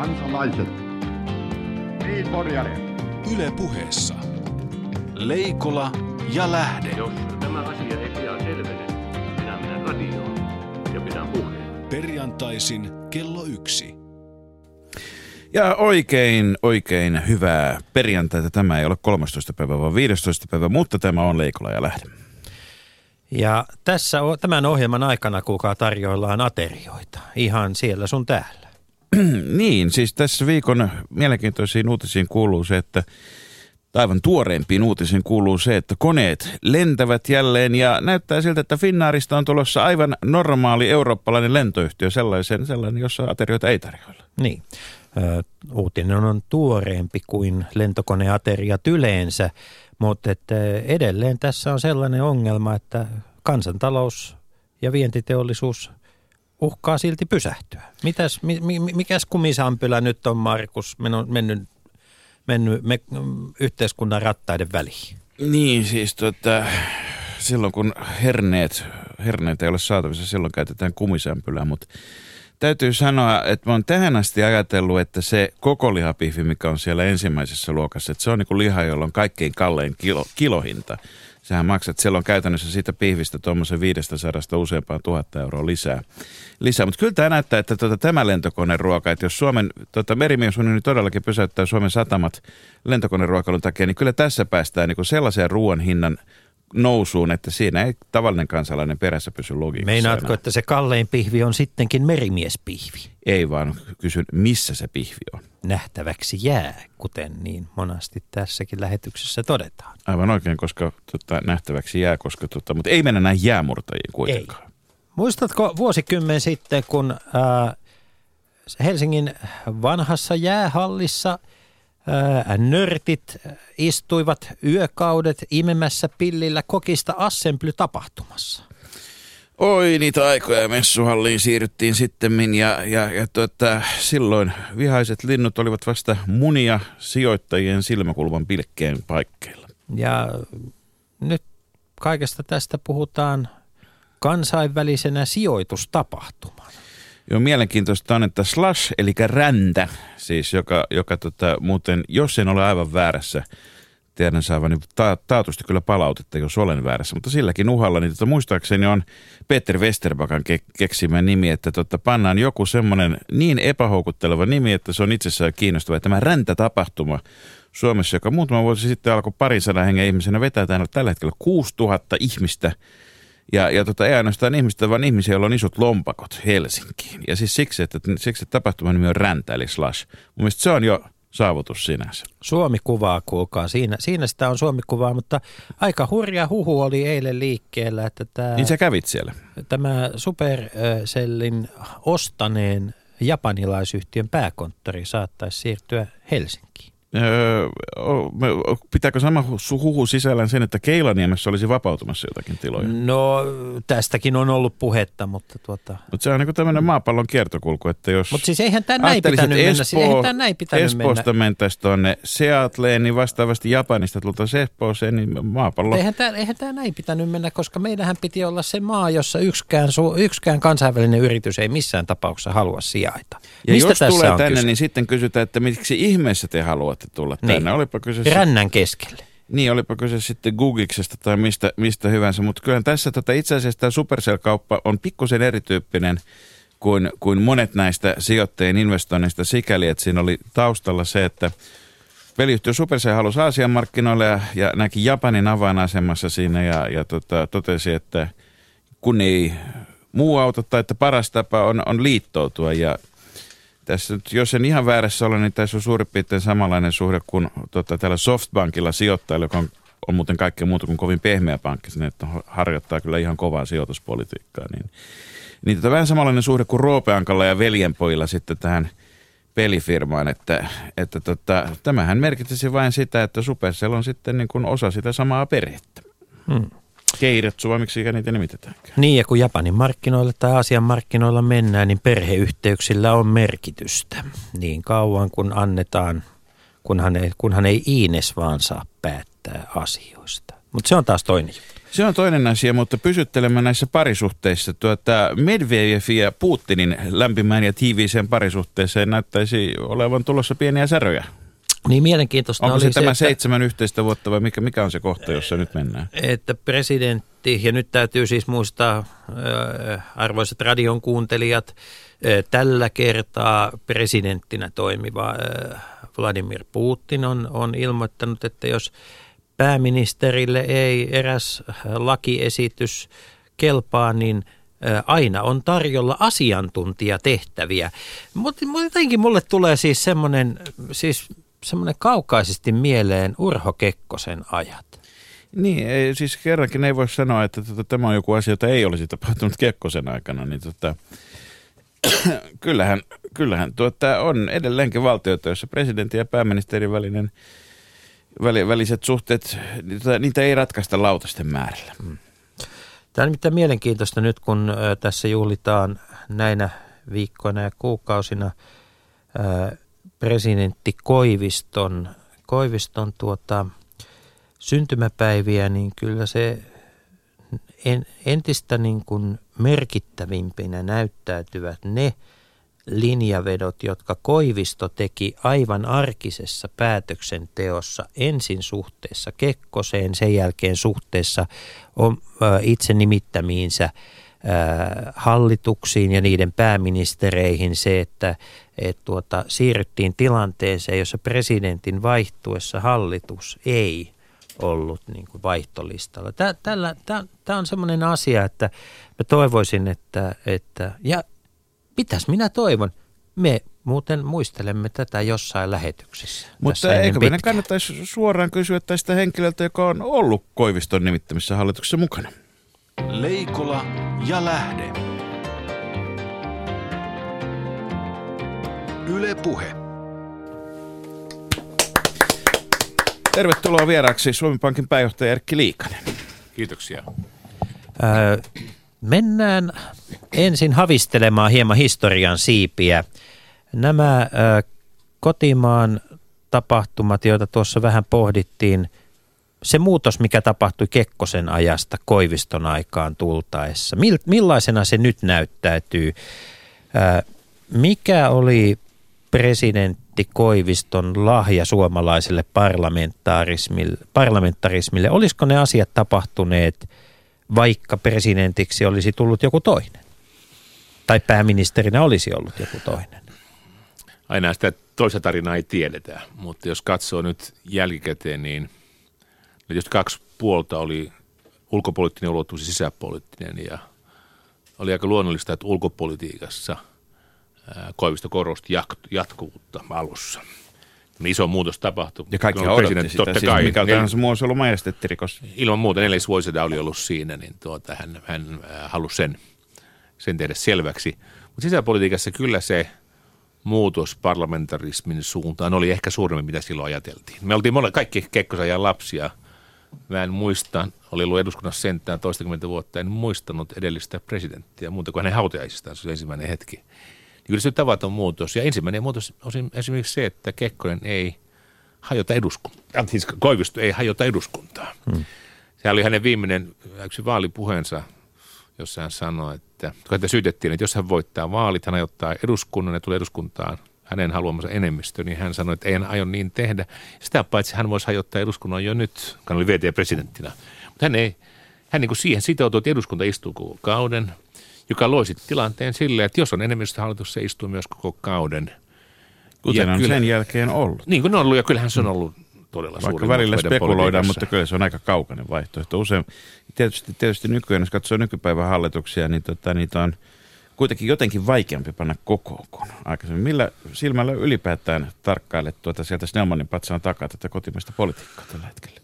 kansalaiset. Niin, Porjari. Yle puheessa. Leikola ja Lähde. Jos tämä asia ei pian selvene, minä menen radioon ja pidän puheen. Perjantaisin kello yksi. Ja oikein, oikein hyvää perjantaita. Tämä ei ole 13. päivä, vaan 15. päivä, mutta tämä on Leikola ja Lähde. Ja tässä tämän ohjelman aikana kuulkaa tarjoillaan aterioita. Ihan siellä sun täällä. Niin, siis tässä viikon mielenkiintoisiin uutisiin kuuluu se, että aivan tuoreimpiin uutisiin kuuluu se, että koneet lentävät jälleen ja näyttää siltä, että Finnaarista on tulossa aivan normaali eurooppalainen lentoyhtiö, sellaisen, sellainen, jossa aterioita ei tarjoilla. Niin. Ö, uutinen on tuoreempi kuin lentokoneateriat yleensä, mutta että edelleen tässä on sellainen ongelma, että kansantalous ja vientiteollisuus uhkaa silti pysähtyä. Mitäs, mi, mi, mikäs kumisampylä nyt on, Markus, mennyt, mennyt, me, yhteiskunnan rattaiden väliin? Niin, siis tota, silloin kun herneet, herneet ei ole saatavissa, silloin käytetään kumisämpylää, mutta täytyy sanoa, että mä oon tähän asti ajatellut, että se koko lihapihvi, mikä on siellä ensimmäisessä luokassa, että se on niin kuin liha, jolla on kaikkein kallein kilo, kilohinta. Sähän maksat silloin käytännössä siitä pihvistä tuommoisen 500 useampaan tuhatta euroa lisää. lisää. Mutta kyllä tämä näyttää, että tuota, tämä lentokoneruoka, että jos Suomen tuota, merimiesunioni todellakin pysäyttää Suomen satamat lentokoneruokailun takia, niin kyllä tässä päästään niin sellaiseen ruoan hinnan nousuun, että siinä ei tavallinen kansalainen perässä pysy logiikassa. Meinaatko, enää. että se kallein pihvi on sittenkin merimiespihvi? Ei vaan kysyn, missä se pihvi on. Nähtäväksi jää, kuten niin monasti tässäkin lähetyksessä todetaan. Aivan oikein, koska tota, nähtäväksi jää, koska, tota, mutta ei mennä näin jäämurtajiin kuitenkaan. Muistatko vuosikymmen sitten, kun ää, Helsingin vanhassa jäähallissa ää, nörtit istuivat yökaudet imemässä pillillä kokista Assembly-tapahtumassa? Oi, niitä aikoja messuhalliin siirryttiin sitten ja, ja, ja tota, silloin vihaiset linnut olivat vasta munia sijoittajien silmäkulman pilkkeen paikkeilla. Ja nyt kaikesta tästä puhutaan kansainvälisenä sijoitustapahtumana. Joo, mielenkiintoista on, että slash, eli räntä, siis joka, joka tota, muuten, jos en ole aivan väärässä, tiedän saavani ta- taatusti kyllä palautetta, jos olen väärässä, mutta silläkin uhalla, niin tota, muistaakseni on Peter Westerbakan ke- keksimä nimi, että tota, pannaan joku semmoinen niin epähoukutteleva nimi, että se on itsessään kiinnostava. Tämä räntätapahtuma Suomessa, joka muutama vuosi sitten alkoi parisadan hengen ihmisenä vetää täällä tällä hetkellä 6000 ihmistä. Ja, ja tota, ei ainoastaan ihmistä, vaan ihmisiä, joilla on isot lompakot Helsinkiin. Ja siis siksi, että, siksi, että tapahtuman nimi on räntä, eli slash. Mun mielestä se on jo saavutus sinänsä. Suomi-kuvaa, kuulkaa. Siinä, siinä sitä on Suomi-kuvaa, mutta aika hurja huhu oli eilen liikkeellä, että tämä, Niin sä kävit siellä. tämä Supercellin ostaneen japanilaisyhtiön pääkonttori saattaisi siirtyä Helsinkiin. Öö, pitääkö sama hu- huhu sisällään sen, että Keilaniemessä olisi vapautumassa jotakin tiloja? No tästäkin on ollut puhetta, mutta tuota... Mutta se on niin tämmöinen maapallon kiertokulku, että jos... Mutta siis eihän tämä näin pitänyt että mennä. Siis eihän tämä näin pitänyt Espoosta mennä. mentäisiin tuonne Seattleen, niin vastaavasti Japanista tultaisiin Espooseen, niin maapallo... Eihän tämä, eihän tämä näin pitänyt mennä, koska meidänhän piti olla se maa, jossa yksikään, yksikään kansainvälinen yritys ei missään tapauksessa halua sijaita. Ja Mistä jos tulee tänne, kyse? niin sitten kysytään, että miksi ihmeessä te haluatte tulla tänne. Niin. Olipa kyse, Rännän keskelle. niin, olipa kyse sitten Googliksesta tai mistä, mistä hyvänsä. Mutta kyllä tässä tota, itse asiassa tämä Supercell-kauppa on pikkusen erityyppinen kuin, kuin monet näistä sijoittajien investoinneista sikäli, että siinä oli taustalla se, että peliyhtiö Supercell halusi Aasian markkinoille ja, ja näki Japanin avainasemassa siinä ja, ja tota, totesi, että kun ei muu auta tai että paras tapa on, on liittoutua ja tässä jos en ihan väärässä ole, niin tässä on suurin piirtein samanlainen suhde kuin tota, täällä Softbankilla sijoittajilla, joka on, on muuten kaikkea muuta kuin kovin pehmeä pankki, sinne, että harjoittaa kyllä ihan kovaa sijoituspolitiikkaa. Niin, niin tota, vähän samanlainen suhde kuin Roopeankalla ja veljenpojilla sitten tähän pelifirmaan, että, että tota, tämähän merkitsisi vain sitä, että Supercell on sitten niin kuin osa sitä samaa perhettä. Hmm. Keiretsu, vai miksi niitä nimitetäänkään? Niin ja kun Japanin markkinoilla tai Aasian markkinoilla mennään, niin perheyhteyksillä on merkitystä. Niin kauan kun annetaan, kunhan ei, kunhan ei Iines vaan saa päättää asioista. Mutta se on taas toinen juttu. Se on toinen asia, mutta pysyttelemme näissä parisuhteissa. Tuota, Medvedev ja Putinin lämpimään ja tiiviiseen parisuhteeseen näyttäisi olevan tulossa pieniä säröjä. Niin mielenkiintoista Onko oli se tämä että, seitsemän yhteistä vuotta vai mikä, mikä on se kohta, jossa nyt mennään? että presidentti, ja nyt täytyy siis muistaa äh, arvoisat radion kuuntelijat, äh, tällä kertaa presidenttinä toimiva äh, Vladimir Putin on, on ilmoittanut, että jos pääministerille ei eräs lakiesitys kelpaa, niin aina on tarjolla asiantuntijatehtäviä. Mutta jotenkin mulle tulee siis semmoinen siis semmoinen kaukaisesti mieleen Urho Kekkosen ajat. Niin, ei, siis kerrankin ei voi sanoa, että tota, tämä on joku asia, jota ei olisi tapahtunut Kekkosen aikana, niin tota, kyllähän, kyllähän tuota, on edelleenkin valtioita, joissa presidentin ja pääministerin välinen, väli, väliset suhteet, niitä, niitä ei ratkaista lautasten määrällä. Mm. Tämä on nimittäin mielenkiintoista nyt, kun tässä juhlitaan näinä viikkoina ja kuukausina presidentti Koiviston, Koiviston tuota, syntymäpäiviä, niin kyllä se en, entistä niin kuin merkittävimpinä näyttäytyvät ne linjavedot, jotka Koivisto teki aivan arkisessa päätöksenteossa ensin suhteessa Kekkoseen, sen jälkeen suhteessa itse nimittämiinsä hallituksiin ja niiden pääministereihin se, että et tuota, siirryttiin tilanteeseen, jossa presidentin vaihtuessa hallitus ei ollut niin kuin vaihtolistalla. Tämä on semmoinen asia, että mä toivoisin, että, että ja mitäs minä toivon, me muuten muistelemme tätä jossain lähetyksessä. Mutta eikö meidän kannattaisi suoraan kysyä tästä henkilöltä, joka on ollut Koiviston nimittämissä hallituksessa mukana? Leikola ja Lähde. Yle Puhe. Tervetuloa vieraaksi Suomen Pankin pääjohtaja Erkki Liikanen. Kiitoksia. Öö, mennään ensin havistelemaan hieman historian siipiä. Nämä öö, kotimaan tapahtumat, joita tuossa vähän pohdittiin, se muutos, mikä tapahtui Kekkosen ajasta Koiviston aikaan tultaessa, millaisena se nyt näyttäytyy? Mikä oli presidentti Koiviston lahja suomalaiselle parlamentarismille, parlamentarismille? Olisiko ne asiat tapahtuneet, vaikka presidentiksi olisi tullut joku toinen? Tai pääministerinä olisi ollut joku toinen? Aina sitä toista tarinaa ei tiedetä, mutta jos katsoo nyt jälkikäteen, niin jos kaksi puolta oli ulkopoliittinen ulottuvuus ja sisäpoliittinen ja oli aika luonnollista, että ulkopolitiikassa – Koivisto korosti jatkuvuutta alussa. Iso muutos tapahtui. Ja kaikki odotti sitä, totta siis kai, mikä nel... tahansa muu olisi ollut. Ilman muuta neljäs vuosida oli ollut siinä, niin tuota, hän, hän halusi sen, sen tehdä selväksi. Mutta sisäpolitiikassa kyllä se muutos parlamentarismin suuntaan oli ehkä suuremmin, mitä silloin ajateltiin. Me oltiin mole, kaikki Kekkosajan lapsia. Mä en muista, oli ollut eduskunnassa sentään toistakymmentä vuotta, en muistanut edellistä presidenttiä muuta kuin hänen hautajaisistaan, se oli ensimmäinen hetki. Kyllä se tavaton muutos. Ja ensimmäinen muutos on esimerkiksi se, että Kekkonen ei hajota eduskuntaa. Siis Koivisto ei hajota eduskuntaa. Hmm. Se oli hänen viimeinen yksi vaalipuheensa, jossa hän sanoi, että kun häntä syytettiin, että jos hän voittaa vaalit, hän ajottaa eduskunnan ja tulee eduskuntaan hänen haluamansa enemmistö, niin hän sanoi, että ei hän aio niin tehdä. Sitä paitsi hän voisi hajottaa eduskunnan jo nyt, kun oli VT-presidenttinä. Mutta hän ei, hän niin kuin siihen sitoutui, että eduskunta istuu koko kauden – joka loi sitten tilanteen silleen, että jos on enemmistöhallitus, se istuu myös koko kauden. Kuten ja on kyllä, sen jälkeen ollut. Niin kuin on ollut, ja kyllähän se on ollut todella Vaikka suuri. välillä spekuloidaan, mutta kyllä se on aika kaukainen vaihtoehto. Usein, tietysti, tietysti nykyään, jos katsoo nykypäivän hallituksia, niin tota, niitä on kuitenkin jotenkin vaikeampi panna kokoon kuin aikaisemmin. Millä silmällä ylipäätään tarkkailet tuota sieltä Snellmanin patsaan takaa tätä kotimaista politiikkaa tällä hetkellä?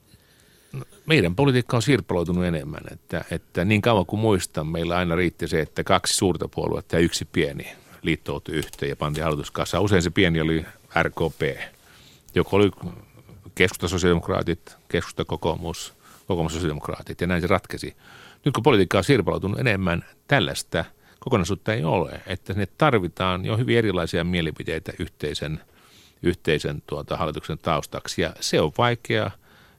meidän politiikka on sirpaloitunut enemmän, että, että niin kauan kuin muistan, meillä aina riitti se, että kaksi suurta puoluetta ja yksi pieni liittoutui yhteen ja pantiin hallituskassa. Usein se pieni oli RKP, joka oli keskusta sosiaalidemokraatit, keskusta kokoomus, kokoomus sosiaalidemokraatit ja näin se ratkesi. Nyt kun politiikka on sirpaloitunut enemmän, tällaista kokonaisuutta ei ole, että ne tarvitaan jo hyvin erilaisia mielipiteitä yhteisen, yhteisen tuota, hallituksen taustaksi ja se on vaikeaa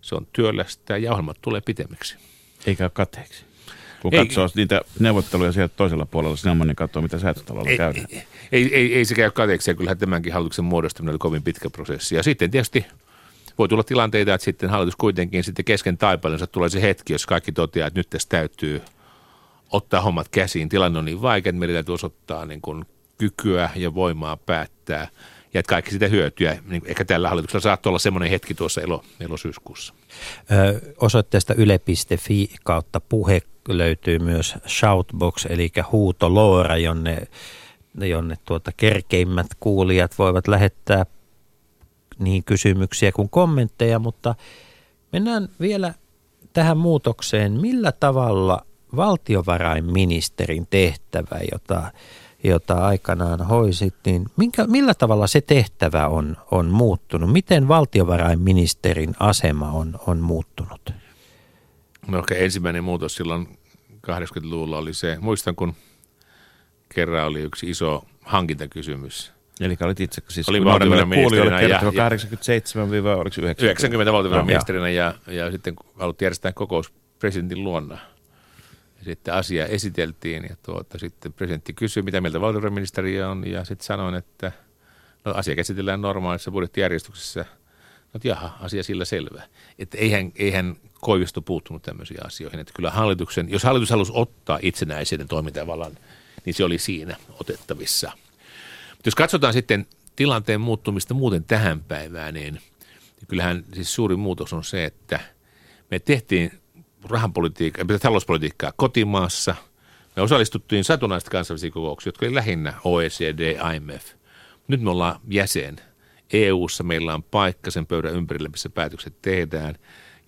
se on työlästä ja ohjelmat tulee pitemmiksi. Eikä ole kateeksi. Kun Ei- katsoo niitä neuvotteluja sieltä toisella puolella Snellmanin katsoo, mitä säätötalolla Ei, käydään. ei, ei, ei, ei se käy kateeksi kyllähän tämänkin hallituksen muodostaminen oli kovin pitkä prosessi. Ja sitten tietysti voi tulla tilanteita, että sitten hallitus kuitenkin sitten kesken taipaleensa tulee se hetki, jos kaikki toteaa, että nyt tässä täytyy ottaa hommat käsiin. Tilanne on niin vaikea, että meidän täytyy osoittaa niin kuin kykyä ja voimaa päättää ja että kaikki sitä hyötyä. Niin ehkä tällä hallituksella saattaa olla semmoinen hetki tuossa elo, elosyyskuussa. Ö, osoitteesta yle.fi kautta puhe löytyy myös Shoutbox, eli huutoloora, jonne, jonne tuota kerkeimmät kuulijat voivat lähettää niin kysymyksiä kuin kommentteja, mutta mennään vielä tähän muutokseen. Millä tavalla valtiovarainministerin tehtävä, jota, jota aikanaan hoisit, niin minkä, millä tavalla se tehtävä on, on muuttunut? Miten valtiovarainministerin asema on, on muuttunut? No ehkä ensimmäinen muutos silloin 80-luvulla oli se, muistan kun kerran oli yksi iso hankintakysymys. Eli olit itse, siis nuoremmille valtiovarainministerinä ja- ja- 87 oliko se 90? 90 valtiovarainministerinä ja, ja sitten haluttiin järjestää kokous presidentin luona. Sitten asia esiteltiin ja tuota, sitten presidentti kysyi, mitä mieltä valtiovarainministeri on ja sitten sanoin, että no, asia käsitellään normaalissa budjettijärjestyksessä. No, jaha, asia sillä selvä. Että eihän, eihän Koivisto puuttunut tämmöisiin asioihin. Että kyllä hallituksen, jos hallitus halusi ottaa itsenäisen toimintavallan, niin se oli siinä otettavissa. Mutta jos katsotaan sitten tilanteen muuttumista muuten tähän päivään, niin kyllähän siis suuri muutos on se, että me tehtiin rahapolitiikkaa, talouspolitiikkaa kotimaassa. Me osallistuttiin satunnaista kansainvälisiä kokouksia, jotka oli lähinnä OECD, IMF. Nyt me ollaan jäsen. EU-ssa meillä on paikka sen pöydän ympärille, missä päätökset tehdään.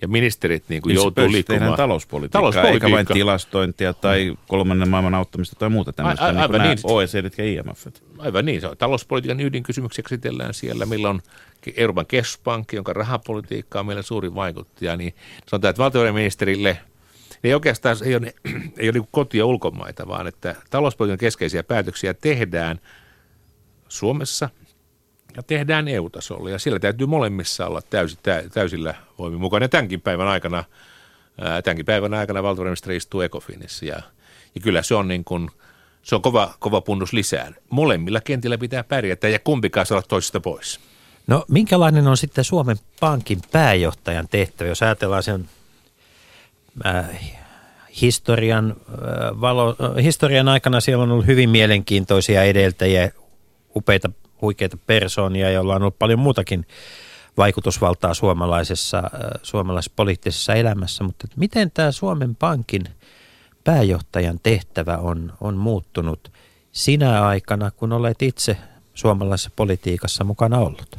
Ja ministerit niin kuin Missä joutuu liikkumaan. talouspolitiikkaa, Talouspolitiikka. eikä vain tilastointia tai kolmannen maailman auttamista tai muuta tämmöistä, Ai- ai- niin kuin niin. OECD ja IMF. Aivan niin, se on talouspolitiikan ydinkysymyksiä käsitellään siellä. Meillä on Euroopan keskuspankki, jonka rahapolitiikka on meillä suuri vaikuttaja. Niin sanotaan, että valtiovarainministerille ei oikeastaan ei ole, ei ole niin kotia ulkomaita, vaan että talouspolitiikan keskeisiä päätöksiä tehdään Suomessa ja tehdään EU-tasolla. Ja siellä täytyy molemmissa olla täysi, tä, täysillä voimin mukana. Ja tämänkin päivän aikana, ää, tämänkin päivän aikana valtiovarainministeri istuu Ecofinissa ja, ja kyllä se on niin kuin, se on kova, kova punnus lisään. Molemmilla kentillä pitää pärjätä ja kumpikaan saa olla toisesta pois. No minkälainen on sitten Suomen Pankin pääjohtajan tehtävä, jos ajatellaan sen äh, historian, äh, valo, äh, historian aikana siellä on ollut hyvin mielenkiintoisia edeltäjiä, upeita, huikeita persoonia, joilla on ollut paljon muutakin vaikutusvaltaa suomalaisessa, äh, suomalaisessa poliittisessa elämässä, mutta miten tämä Suomen Pankin pääjohtajan tehtävä on, on muuttunut sinä aikana, kun olet itse suomalaisessa politiikassa mukana ollut?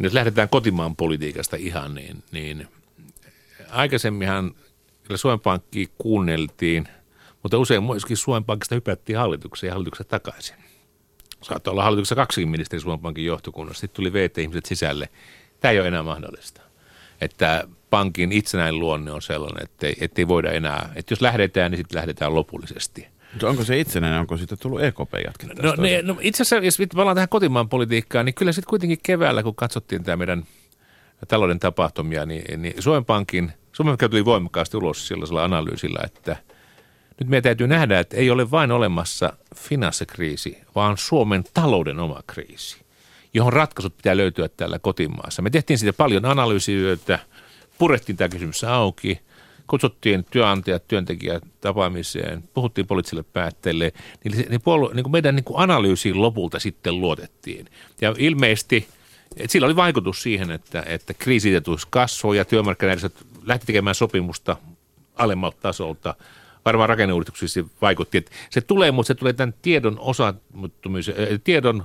Jos lähdetään kotimaan politiikasta ihan, niin, niin aikaisemminhan Suomen Pankki kuunneltiin, mutta usein myöskin Suomen Pankista hypättiin hallitukseen ja hallituksesta takaisin. Saattoi olla hallituksessa kaksikin ministeri Suomen Pankin johtokunnassa. Sitten tuli VT-ihmiset sisälle. Tämä ei ole enää mahdollista. Että pankin itsenäinen luonne on sellainen, että ei, ettei voida enää, että jos lähdetään, niin sitten lähdetään lopullisesti. Mutta Onko se itsenäinen, onko siitä tullut EKP jatketaan? No, ne, no itse asiassa, jos palaan tähän kotimaan politiikkaan, niin kyllä sitten kuitenkin keväällä, kun katsottiin tämä meidän talouden tapahtumia, niin, niin Suomen Pankin, Suomen Pankki tuli voimakkaasti ulos sellaisella analyysillä, että nyt meidän täytyy nähdä, että ei ole vain olemassa finanssikriisi, vaan Suomen talouden oma kriisi, johon ratkaisut pitää löytyä täällä kotimaassa. Me tehtiin siitä paljon analyysityötä, purettiin tämä kysymys auki, kutsuttiin työnantajat, työntekijät tapaamiseen, puhuttiin poliittisille päättäjille, niin, niin, puolue, niin kuin meidän niin kuin analyysiin lopulta sitten luotettiin. Ja ilmeisesti, että sillä oli vaikutus siihen, että, että kriisitetuus kasvoi ja työmarkkinajärjestöt lähti tekemään sopimusta alemmalta tasolta. Varmaan rakenneuudistuksissa se vaikutti, että se tulee, mutta se tulee tämän tiedon osattomuuden, tiedon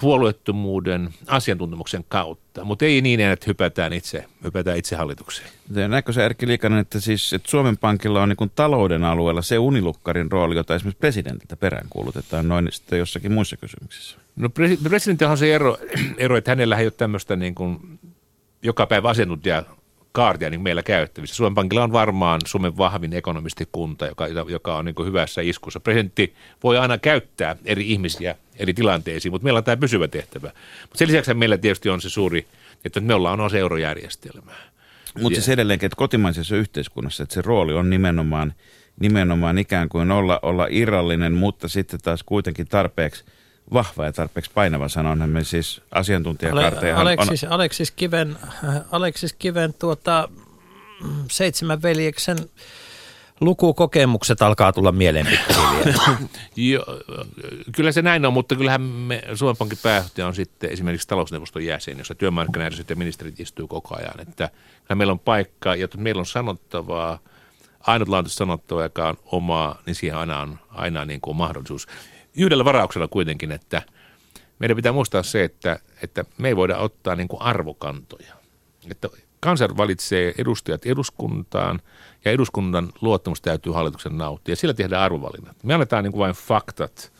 puolueettomuuden, asiantuntemuksen kautta, mutta ei niin, että hypätään itse, hypätään itse hallitukseen. Näetkö se Erkki Liikanen, että, siis, että Suomen Pankilla on niin talouden alueella se unilukkarin rooli, jota esimerkiksi presidentiltä peräänkuulutetaan noin sitten jossakin muissa kysymyksissä? No presi- presidentillä on se ero, ero, että hänellä ei ole tämmöistä niin kuin joka päivä asiantuntija Guardianin meillä käyttävissä. Suomen Pankilla on varmaan Suomen vahvin ekonomistikunta, joka, joka on niin hyvässä iskussa. Presidentti voi aina käyttää eri ihmisiä eri tilanteisiin, mutta meillä on tämä pysyvä tehtävä. Mutta sen lisäksi meillä tietysti on se suuri, että me ollaan osa eurojärjestelmää. Mutta siis edelleenkin, että kotimaisessa yhteiskunnassa, että se rooli on nimenomaan, nimenomaan ikään kuin olla, olla irrallinen, mutta sitten taas kuitenkin tarpeeksi vahva ja tarpeeksi painava sanon, me siis asiantuntijakarteja. Aleksis, on... Aleksis Kiven, Aleksis Kiven tuota, seitsemän veljeksen lukukokemukset alkaa tulla mieleen Joo, kyllä se näin on, mutta kyllähän me, Suomen Pankin pääjohtaja on sitten esimerkiksi talousneuvoston jäsen, jossa työmarkkinajärjestöt ja ministerit istuu koko ajan. Että meillä on paikka ja meillä on sanottavaa, ainutlaatuista sanottavaa, joka on omaa, niin siihen aina on, aina niin kuin mahdollisuus. Yhdellä varauksella kuitenkin, että meidän pitää muistaa se, että, että me ei voida ottaa niin kuin arvokantoja. Että kansan valitsee edustajat eduskuntaan ja eduskunnan luottamus täytyy hallituksen nauttia. Sillä tehdään arvovalinnat. Me annetaan niin kuin vain faktat,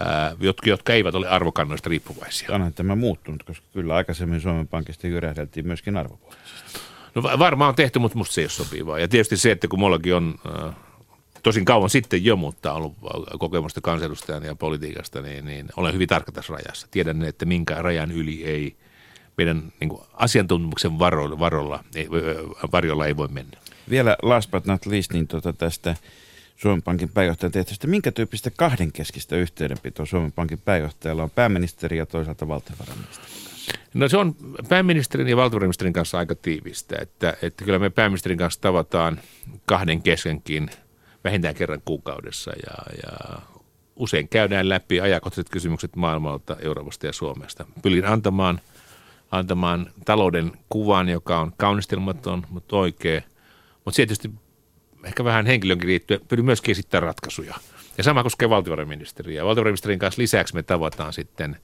ää, jotka, jotka eivät ole arvokannoista riippuvaisia. Onhan tämä muuttunut, koska kyllä aikaisemmin Suomen Pankista jyrähdeltiin myöskin arvopohjaisesti. No varmaan on tehty, mutta musta se ei ole sopivaa. Ja tietysti se, että kun mullakin on äh, tosin kauan sitten jo, mutta ollut kokemusta kansanedustajan ja politiikasta, niin, niin olen hyvin tarkka tässä rajassa. Tiedän, että minkä rajan yli ei meidän niin kuin asiantuntemuksen varolla, varolla, ei, varjolla ei voi mennä. Vielä last but not least niin tuota tästä Suomen Pankin pääjohtajan tehtävästä. Minkä tyyppistä kahdenkeskistä yhteydenpitoa Suomen Pankin pääjohtajalla on pääministeri ja toisaalta valtiovarainministeri? No se on pääministerin ja valtiovarainministerin kanssa aika tiivistä, että, että kyllä me pääministerin kanssa tavataan kahden keskenkin vähintään kerran kuukaudessa ja, ja usein käydään läpi ajankohtaiset kysymykset maailmalta, Euroopasta ja Suomesta. Pyrin antamaan, antamaan talouden kuvan, joka on kaunistelmaton, mutta oikea. Mutta tietysti ehkä vähän henkilönkin liittyen pyrin myös esittämään ratkaisuja. Ja sama koskee valtiovarainministeriä. Valtiovarainministerin kanssa lisäksi me tavataan sitten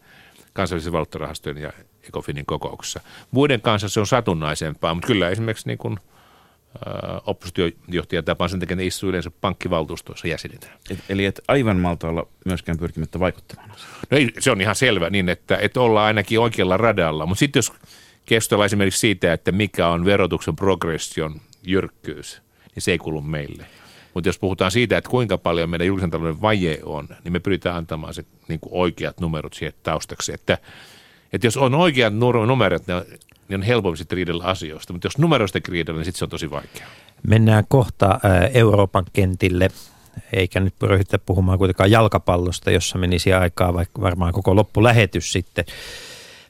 kansallisen valuuttarahastojen ja Ecofinin kokouksessa. Muiden kanssa se on satunnaisempaa, mutta kyllä esimerkiksi niin kuin – oppositiojohtaja takia ne istuu yleensä pankkivaltuustoissa jäseninä. Et, eli et aivan malta olla myöskään pyrkimättä vaikuttamaan. No ei, se on ihan selvä niin, että, että ollaan ainakin oikealla radalla. Mutta sitten jos keskustellaan esimerkiksi siitä, että mikä on verotuksen progression jyrkkyys, niin se ei kuulu meille. Mutta jos puhutaan siitä, että kuinka paljon meidän julkisen talouden vaje on, niin me pyritään antamaan se niin kuin oikeat numerot siihen taustaksi. Että, että jos on oikeat numerot, ne niin on helpompi sitten riidellä asioista. Mutta jos numeroista riidellä, niin sitten se on tosi vaikeaa. Mennään kohta Euroopan kentille, eikä nyt ryhdytä puhumaan kuitenkaan jalkapallosta, jossa menisi aikaa vaikka varmaan koko loppulähetys sitten.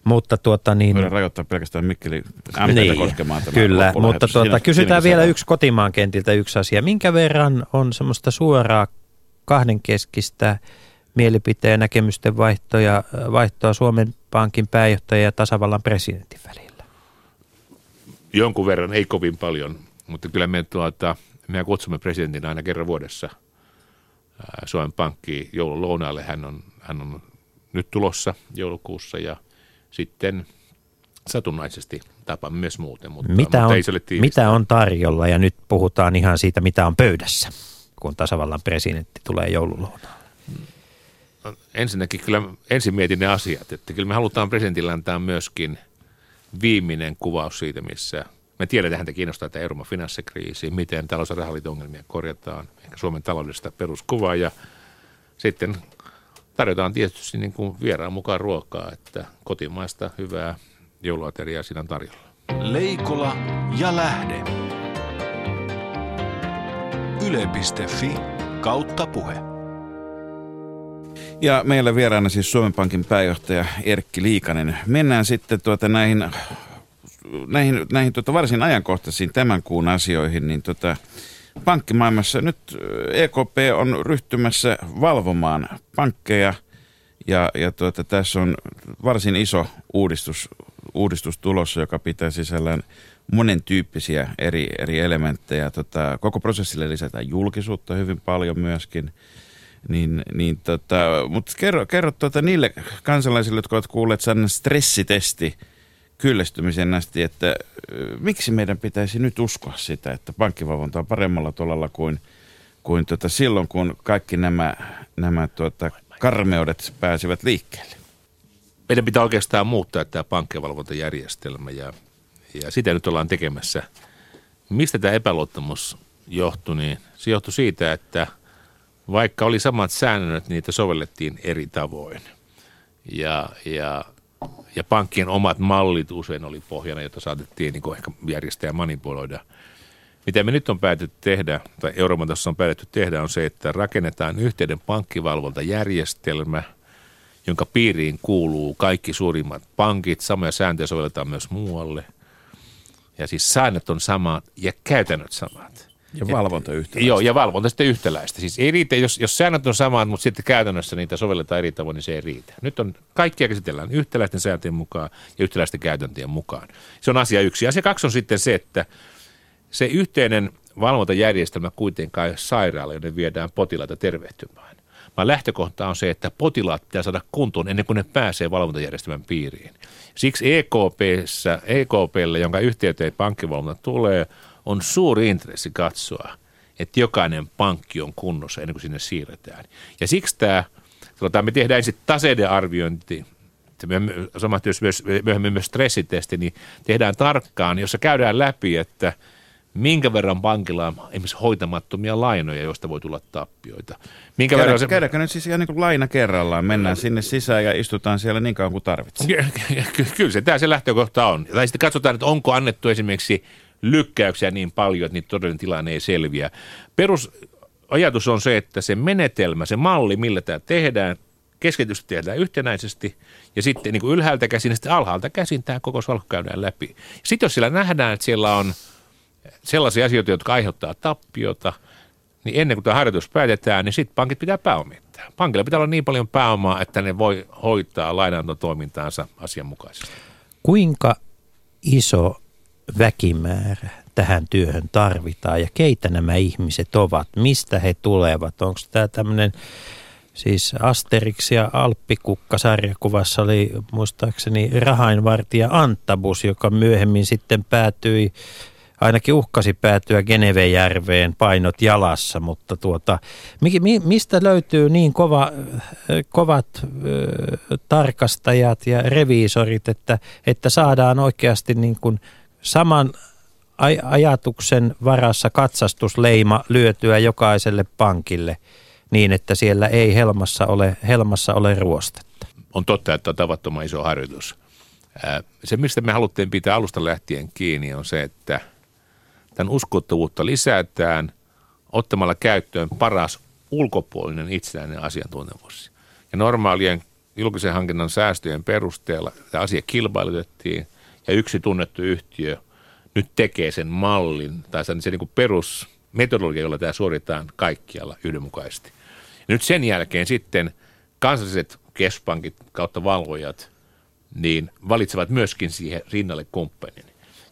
Mutta tuota niin... Voidaan rajoittaa pelkästään Mikkeli niin, koskemaan tämä Kyllä, mutta tuota, siinä, kysytään siinä vielä yksi kotimaan kentiltä yksi asia. Minkä verran on semmoista suoraa kahdenkeskistä mielipiteen näkemysten vaihtoja, vaihtoa Suomen Pankin pääjohtajan ja tasavallan presidentin välillä? Jonkun verran, ei kovin paljon, mutta kyllä me, tuota, me kutsumme presidentin aina kerran vuodessa Suomen Pankkiin joululounaalle. Hän on, hän on nyt tulossa joulukuussa ja sitten satunnaisesti tapaamme myös muuten, mutta, mitä, mutta on, ei se ole mitä on tarjolla ja nyt puhutaan ihan siitä, mitä on pöydässä, kun tasavallan presidentti tulee joululounaalle? No, ensinnäkin kyllä ensin mietin ne asiat, että kyllä me halutaan presidentillä antaa myöskin – viimeinen kuvaus siitä, missä me tiedetään, häntä kiinnostaa tämä Euroopan finanssikriisi, miten talous- ja ongelmia korjataan, ehkä Suomen taloudellista peruskuvaa ja sitten tarjotaan tietysti niin kuin vieraan mukaan ruokaa, että kotimaista hyvää jouluateriaa siinä on tarjolla. Leikola ja lähde. Yle.fi kautta puhe. Ja meillä vieraana siis Suomen Pankin pääjohtaja Erkki Liikanen. Mennään sitten tuota näihin, näihin, näihin tuota varsin ajankohtaisiin tämän kuun asioihin. Niin tuota, pankkimaailmassa nyt EKP on ryhtymässä valvomaan pankkeja ja, ja tuota, tässä on varsin iso uudistus, uudistus tulossa, joka pitää sisällään monen tyyppisiä eri, eri elementtejä. Tota, koko prosessille lisätään julkisuutta hyvin paljon myöskin – niin, niin tota, mutta kerro, kerro tuota niille kansalaisille, jotka ovat kuulleet sellainen stressitesti kyllästymisen asti, että miksi meidän pitäisi nyt uskoa sitä, että pankkivalvonta on paremmalla tolalla kuin, kuin tota silloin, kun kaikki nämä, nämä tuota, karmeudet pääsivät liikkeelle? Meidän pitää oikeastaan muuttaa tämä pankkivalvontajärjestelmä ja, ja sitä nyt ollaan tekemässä mistä tämä epäluottamus johtui, niin se johtui siitä, että vaikka oli samat säännöt, niitä sovellettiin eri tavoin. Ja, ja, ja pankkien omat mallit usein oli pohjana, jota saatettiin niin ehkä järjestää ja manipuloida. Mitä me nyt on päätetty tehdä, tai Euroopan tasossa on päätetty tehdä, on se, että rakennetaan yhteinen pankkivalvontajärjestelmä, jonka piiriin kuuluu kaikki suurimmat pankit. Samoja sääntöjä sovelletaan myös muualle. Ja siis säännöt on samat ja käytännöt samat. Ja valvonta yhtäläistä. Joo, ja valvonta sitten yhtäläistä. Siis ei riitä, jos, jos säännöt on samat, mutta sitten käytännössä niitä sovelletaan eri tavoin, niin se ei riitä. Nyt on, kaikkia käsitellään yhtäläisten sääntöjen mukaan ja yhtäläisten käytäntöjen mukaan. Se on asia yksi. Asia kaksi on sitten se, että se yhteinen valvontajärjestelmä kuitenkaan ei ole sairaala, jonne viedään potilaita tervehtymään. Vaan lähtökohta on se, että potilaat pitää saada kuntoon ennen kuin ne pääsee valvontajärjestelmän piiriin. Siksi EKPssä, EKPlle, jonka yhteyteen pankkivalvonta tulee, on suuri intressi katsoa, että jokainen pankki on kunnossa ennen kuin sinne siirretään. Ja siksi tämä, sanotaan, me tehdään ensin taseiden arviointi, sama myös, myöhemmin myös stressitesti, niin tehdään tarkkaan, jossa käydään läpi, että minkä verran pankilla on esimerkiksi hoitamattomia lainoja, joista voi tulla tappioita. Minkä Käydään, verran se... Käydäänkö nyt siis ihan niin kuin laina kerrallaan? Mennään sinne sisään ja istutaan siellä niin kauan kuin tarvitsee. Ky- Kyllä se, tämä se lähtökohta on. Tai sitten katsotaan, että onko annettu esimerkiksi lykkäyksiä niin paljon, että niitä todellinen tilanne ei selviä. Perusajatus on se, että se menetelmä, se malli, millä tämä tehdään, keskitysti tehdään yhtenäisesti ja sitten niin kuin ylhäältä käsin ja sitten alhaalta käsin tämä koko salkku käydään läpi. Sitten jos siellä nähdään, että siellä on sellaisia asioita, jotka aiheuttaa tappiota, niin ennen kuin tämä harjoitus päätetään, niin sitten pankit pitää pääomittaa. Pankilla pitää olla niin paljon pääomaa, että ne voi hoitaa lainantotoimintaansa asianmukaisesti. Kuinka iso väkimäärä tähän työhön tarvitaan ja keitä nämä ihmiset ovat, mistä he tulevat? Onko tämä tämmöinen, siis Asterix ja Alppikukka sarjakuvassa oli muistaakseni rahainvartija Antabus, joka myöhemmin sitten päätyi ainakin uhkasi päätyä Genevejärveen painot jalassa, mutta tuota, mi, mi, mistä löytyy niin kova, kovat ö, tarkastajat ja reviisorit, että, että saadaan oikeasti niin kuin saman aj- ajatuksen varassa katsastusleima lyötyä jokaiselle pankille niin, että siellä ei helmassa ole, helmassa ole ruostetta. On totta, että on tavattoman iso harjoitus. Se, mistä me haluttiin pitää alusta lähtien kiinni, on se, että tämän uskottavuutta lisätään ottamalla käyttöön paras ulkopuolinen itsenäinen asiantuntemus. Ja normaalien julkisen hankinnan säästöjen perusteella tämä asia kilpailutettiin ja yksi tunnettu yhtiö nyt tekee sen mallin tai sen, se niin perusmetodologia, jolla tämä suoritetaan kaikkialla yhdenmukaisesti. Nyt sen jälkeen sitten kansalliset keskuspankit kautta valvojat niin valitsevat myöskin siihen rinnalle kumppanin.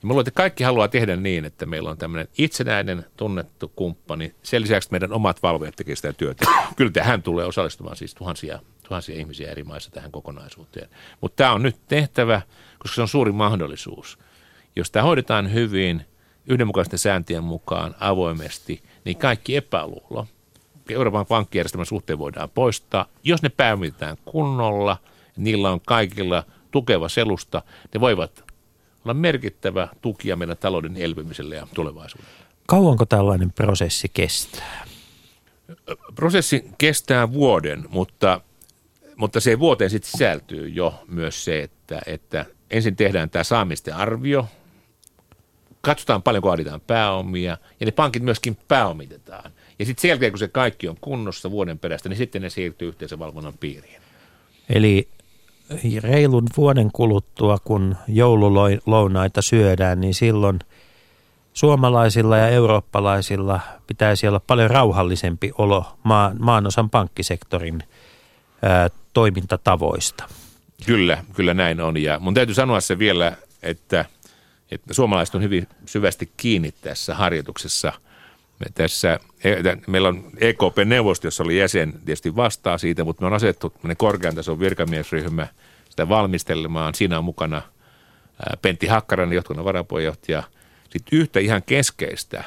Ja mä luulen, että kaikki haluaa tehdä niin, että meillä on tämmöinen itsenäinen, tunnettu kumppani. Sen lisäksi meidän omat valvojat tekevät sitä työtä. Kyllä tähän tulee osallistumaan siis tuhansia, tuhansia ihmisiä eri maissa tähän kokonaisuuteen. Mutta tämä on nyt tehtävä, koska se on suuri mahdollisuus. Jos tämä hoidetaan hyvin, yhdenmukaisten sääntöjen mukaan, avoimesti, niin kaikki epäluulo Euroopan pankkijärjestelmän suhteen voidaan poistaa. Jos ne pääomitetaan kunnolla, niillä on kaikilla tukeva selusta, ne voivat olla merkittävä tukia meidän talouden elpymiselle ja tulevaisuudelle. Kauanko tällainen prosessi kestää? Prosessi kestää vuoden, mutta, mutta se vuoteen sitten sisältyy jo myös se, että, että ensin tehdään tämä saamisten arvio, katsotaan paljonko vaaditaan pääomia ja ne pankit myöskin pääomitetaan. Ja sitten sen jälkeen, kun se kaikki on kunnossa vuoden perästä, niin sitten ne siirtyy yhteisen valvonnan piiriin. Eli reilun vuoden kuluttua, kun joululounaita syödään, niin silloin suomalaisilla ja eurooppalaisilla pitäisi olla paljon rauhallisempi olo maan, maanosan pankkisektorin toimintatavoista. Kyllä, kyllä näin on. Ja mun täytyy sanoa se vielä, että, että suomalaiset on hyvin syvästi kiinni tässä harjoituksessa. Me tässä, e, meillä on EKP-neuvosto, jossa oli jäsen, tietysti vastaa siitä, mutta me on asettu korkean tason virkamiesryhmä sitä valmistelemaan. Siinä on mukana Pentti Hakkarainen, johtokunnan varapuheenjohtaja. Sitten yhtä ihan keskeistä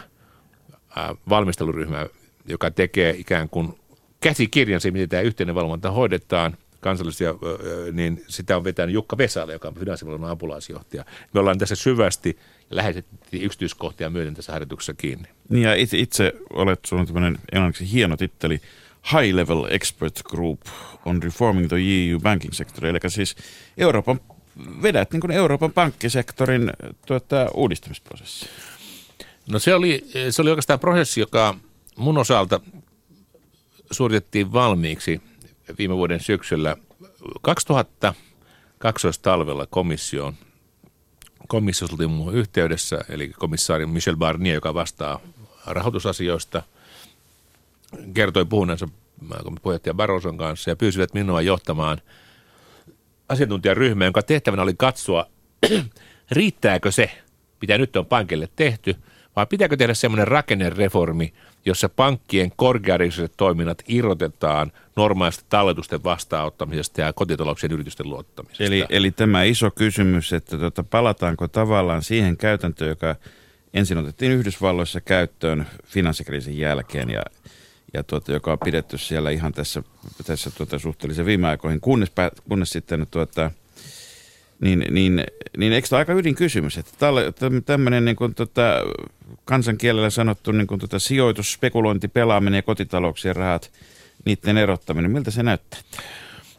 valmisteluryhmää, joka tekee ikään kuin käsikirjan siitä, miten tämä yhteinen valvonta hoidetaan – kansallisia, niin sitä on vetänyt Jukka Vesala, joka on finanssivalvonnan apulaisjohtaja. Me ollaan tässä syvästi ja lähetettiin yksityiskohtia myöten tässä harjoituksessa kiinni. Niin ja itse, itse olet sun tämmöinen englanniksi hieno titteli, High Level Expert Group on Reforming the EU Banking Sector, eli siis Euroopan, vedät niin kuin Euroopan pankkisektorin tuota, uudistamisprosessi. No se oli, se oli oikeastaan prosessi, joka mun osalta suoritettiin valmiiksi viime vuoden syksyllä 2012 talvella komissioon. Komissiossa oltiin muun yhteydessä, eli komissaari Michel Barnier, joka vastaa rahoitusasioista, kertoi puhuneensa puheenjohtaja Barroson kanssa ja pyysivät minua johtamaan asiantuntijaryhmää, jonka tehtävänä oli katsoa, riittääkö se, mitä nyt on pankille tehty, vai pitääkö tehdä semmoinen rakennereformi, jossa pankkien korkeariskiset toiminnat irrotetaan normaalista talletusten vastaanottamisesta ja kotitalouksien yritysten luottamisesta. Eli, eli tämä iso kysymys, että tota, palataanko tavallaan siihen käytäntöön, joka ensin otettiin Yhdysvalloissa käyttöön finanssikriisin jälkeen ja, ja tuota, joka on pidetty siellä ihan tässä, tässä tuota, suhteellisen viime aikoihin, kunnes, kunnes sitten tuota, niin, niin, niin eikö tämä aika ydinkysymys, että tämmöinen niin kuin, tota, kansankielellä sanottu niin kuin, tota, sijoitus, spekulointi, pelaaminen ja kotitalouksien rahat, niiden erottaminen, miltä se näyttää?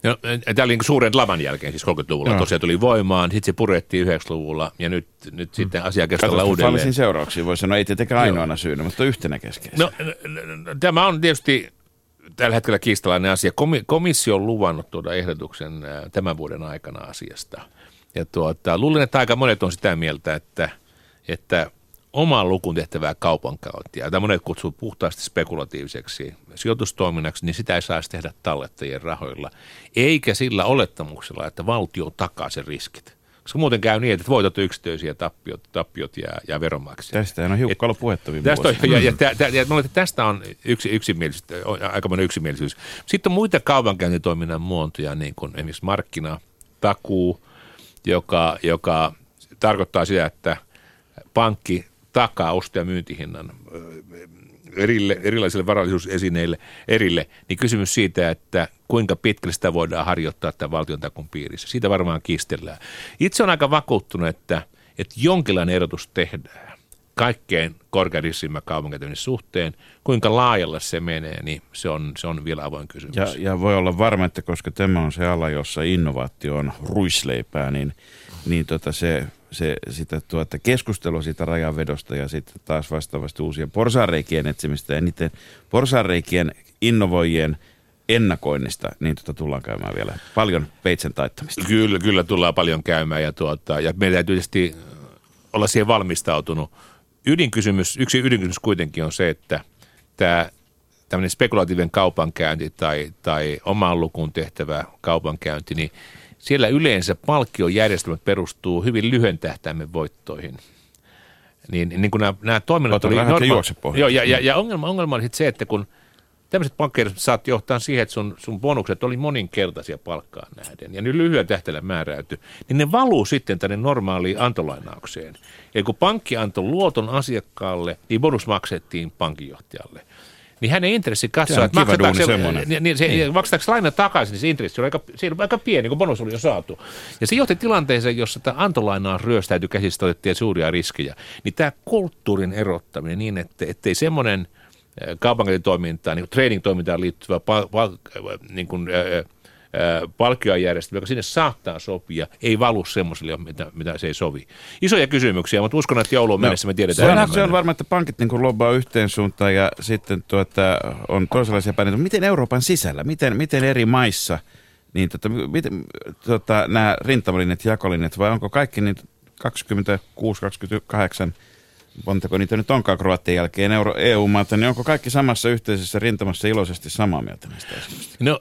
No, tämä oli niin suuren laman jälkeen, siis 30-luvulla no. tosiaan tuli voimaan, sitten se purettiin 90-luvulla ja nyt, nyt sitten asia keställä uudelleen. seurauksia voi sanoa, ei tietenkään ainoana syynä, mutta yhtenä keskeistä. No, tämä on tietysti tällä hetkellä kiistalainen asia. Komissio on luvannut tuoda ehdotuksen tämän vuoden aikana asiasta. Ja tuota, luulen, että aika monet on sitä mieltä, että, että omaan lukuun tehtävää kaupankäyntiä, jota monet kutsuu puhtaasti spekulatiiviseksi sijoitustoiminnaksi, niin sitä ei saisi tehdä tallettajien rahoilla, eikä sillä olettamuksella, että valtio takaa sen riskit. Koska muuten käy niin, että voitot yksityisiä, tappiot, tappiot ja, ja veronmaksajat. Tästä on hiukka ollut puhetta viime tästä on, ja, ja, ja, ja, ja, tästä on yksi, yksimielisyys, aika monen yksimielisyys. Sitten on muita kaupankäyntitoiminnan muotoja, niin kuin esimerkiksi markkina, takuu, joka, joka tarkoittaa sitä, että pankki takaa osto- ja myyntihinnan erille, erilaisille varallisuusesineille erille, niin kysymys siitä, että kuinka pitkälle sitä voidaan harjoittaa tämän valtion takun piirissä. Siitä varmaan kiistellään. Itse on aika vakuuttunut, että, että jonkinlainen erotus tehdään kaikkein korkearisimman kaupunkityön suhteen. Kuinka laajalle se menee, niin se on, se on vielä avoin kysymys. Ja, ja voi olla varma, että koska tämä on se ala, jossa innovaatio on ruisleipää, niin, niin tota se, se, sitä tuota keskustelua siitä rajanvedosta ja sitten taas vastaavasti uusien porsareikien etsimistä ja niiden porsareikien innovoijien ennakoinnista, niin tuota tullaan käymään vielä paljon peitsen taittamista. Kyllä, kyllä tullaan paljon käymään ja, tuota, ja meidän täytyy tietysti olla siihen valmistautunut – ydinkysymys, yksi ydinkysymys kuitenkin on se, että tämä tämmöinen spekulatiivinen kaupankäynti tai, tai omaan lukuun tehtävä kaupankäynti, niin siellä yleensä palkkiojärjestelmät perustuu hyvin lyhyen tähtäimen voittoihin. Niin, niin kun nämä, nämä toiminnot oli... Norma- joo, ja, ja, ja ongelma, ongelma on sitten se, että kun tämmöiset pankkijärjestelmät saat johtaa siihen, että sun, sun bonukset oli moninkertaisia palkkaan nähden ja nyt lyhyen tähtäimellä määräyty, niin ne valuu sitten tänne normaaliin antolainaukseen. Eli kun pankki antoi luoton asiakkaalle, niin bonus maksettiin pankinjohtajalle. Niin hänen intressi katsoa, että maksetaanko se, niin, niin se, niin. maksetaanko laina takaisin, niin se intressi on aika, se on aika pieni, kun bonus oli jo saatu. Ja se johti tilanteeseen, jossa tämä antolainaa ryöstäytyi käsistä, otettiin suuria riskejä. Niin tämä kulttuurin erottaminen niin, että ettei semmoinen – kaupankäyntitoimintaan, niin trading-toimintaan liittyvä pal- pal- niin kuin, palkkiojärjestelmä, joka sinne saattaa sopia, ei valu semmoiselle, mitä, mitä se ei sovi. Isoja kysymyksiä, mutta uskon, että jouluun no, mennessä me tiedetään se on, se on varma, että pankit niin lobbaa yhteen suuntaan ja sitten tuota, on toisenlaisia paineita. Miten Euroopan sisällä, miten, miten eri maissa, niin tota, miten, tota, nämä rintamalinjat, jakolinjat, vai onko kaikki niin 26, 28 montako niitä nyt onkaan Kroatian jälkeen Euro, EU-maata, niin onko kaikki samassa yhteisessä rintamassa iloisesti samaa mieltä näistä asioista? No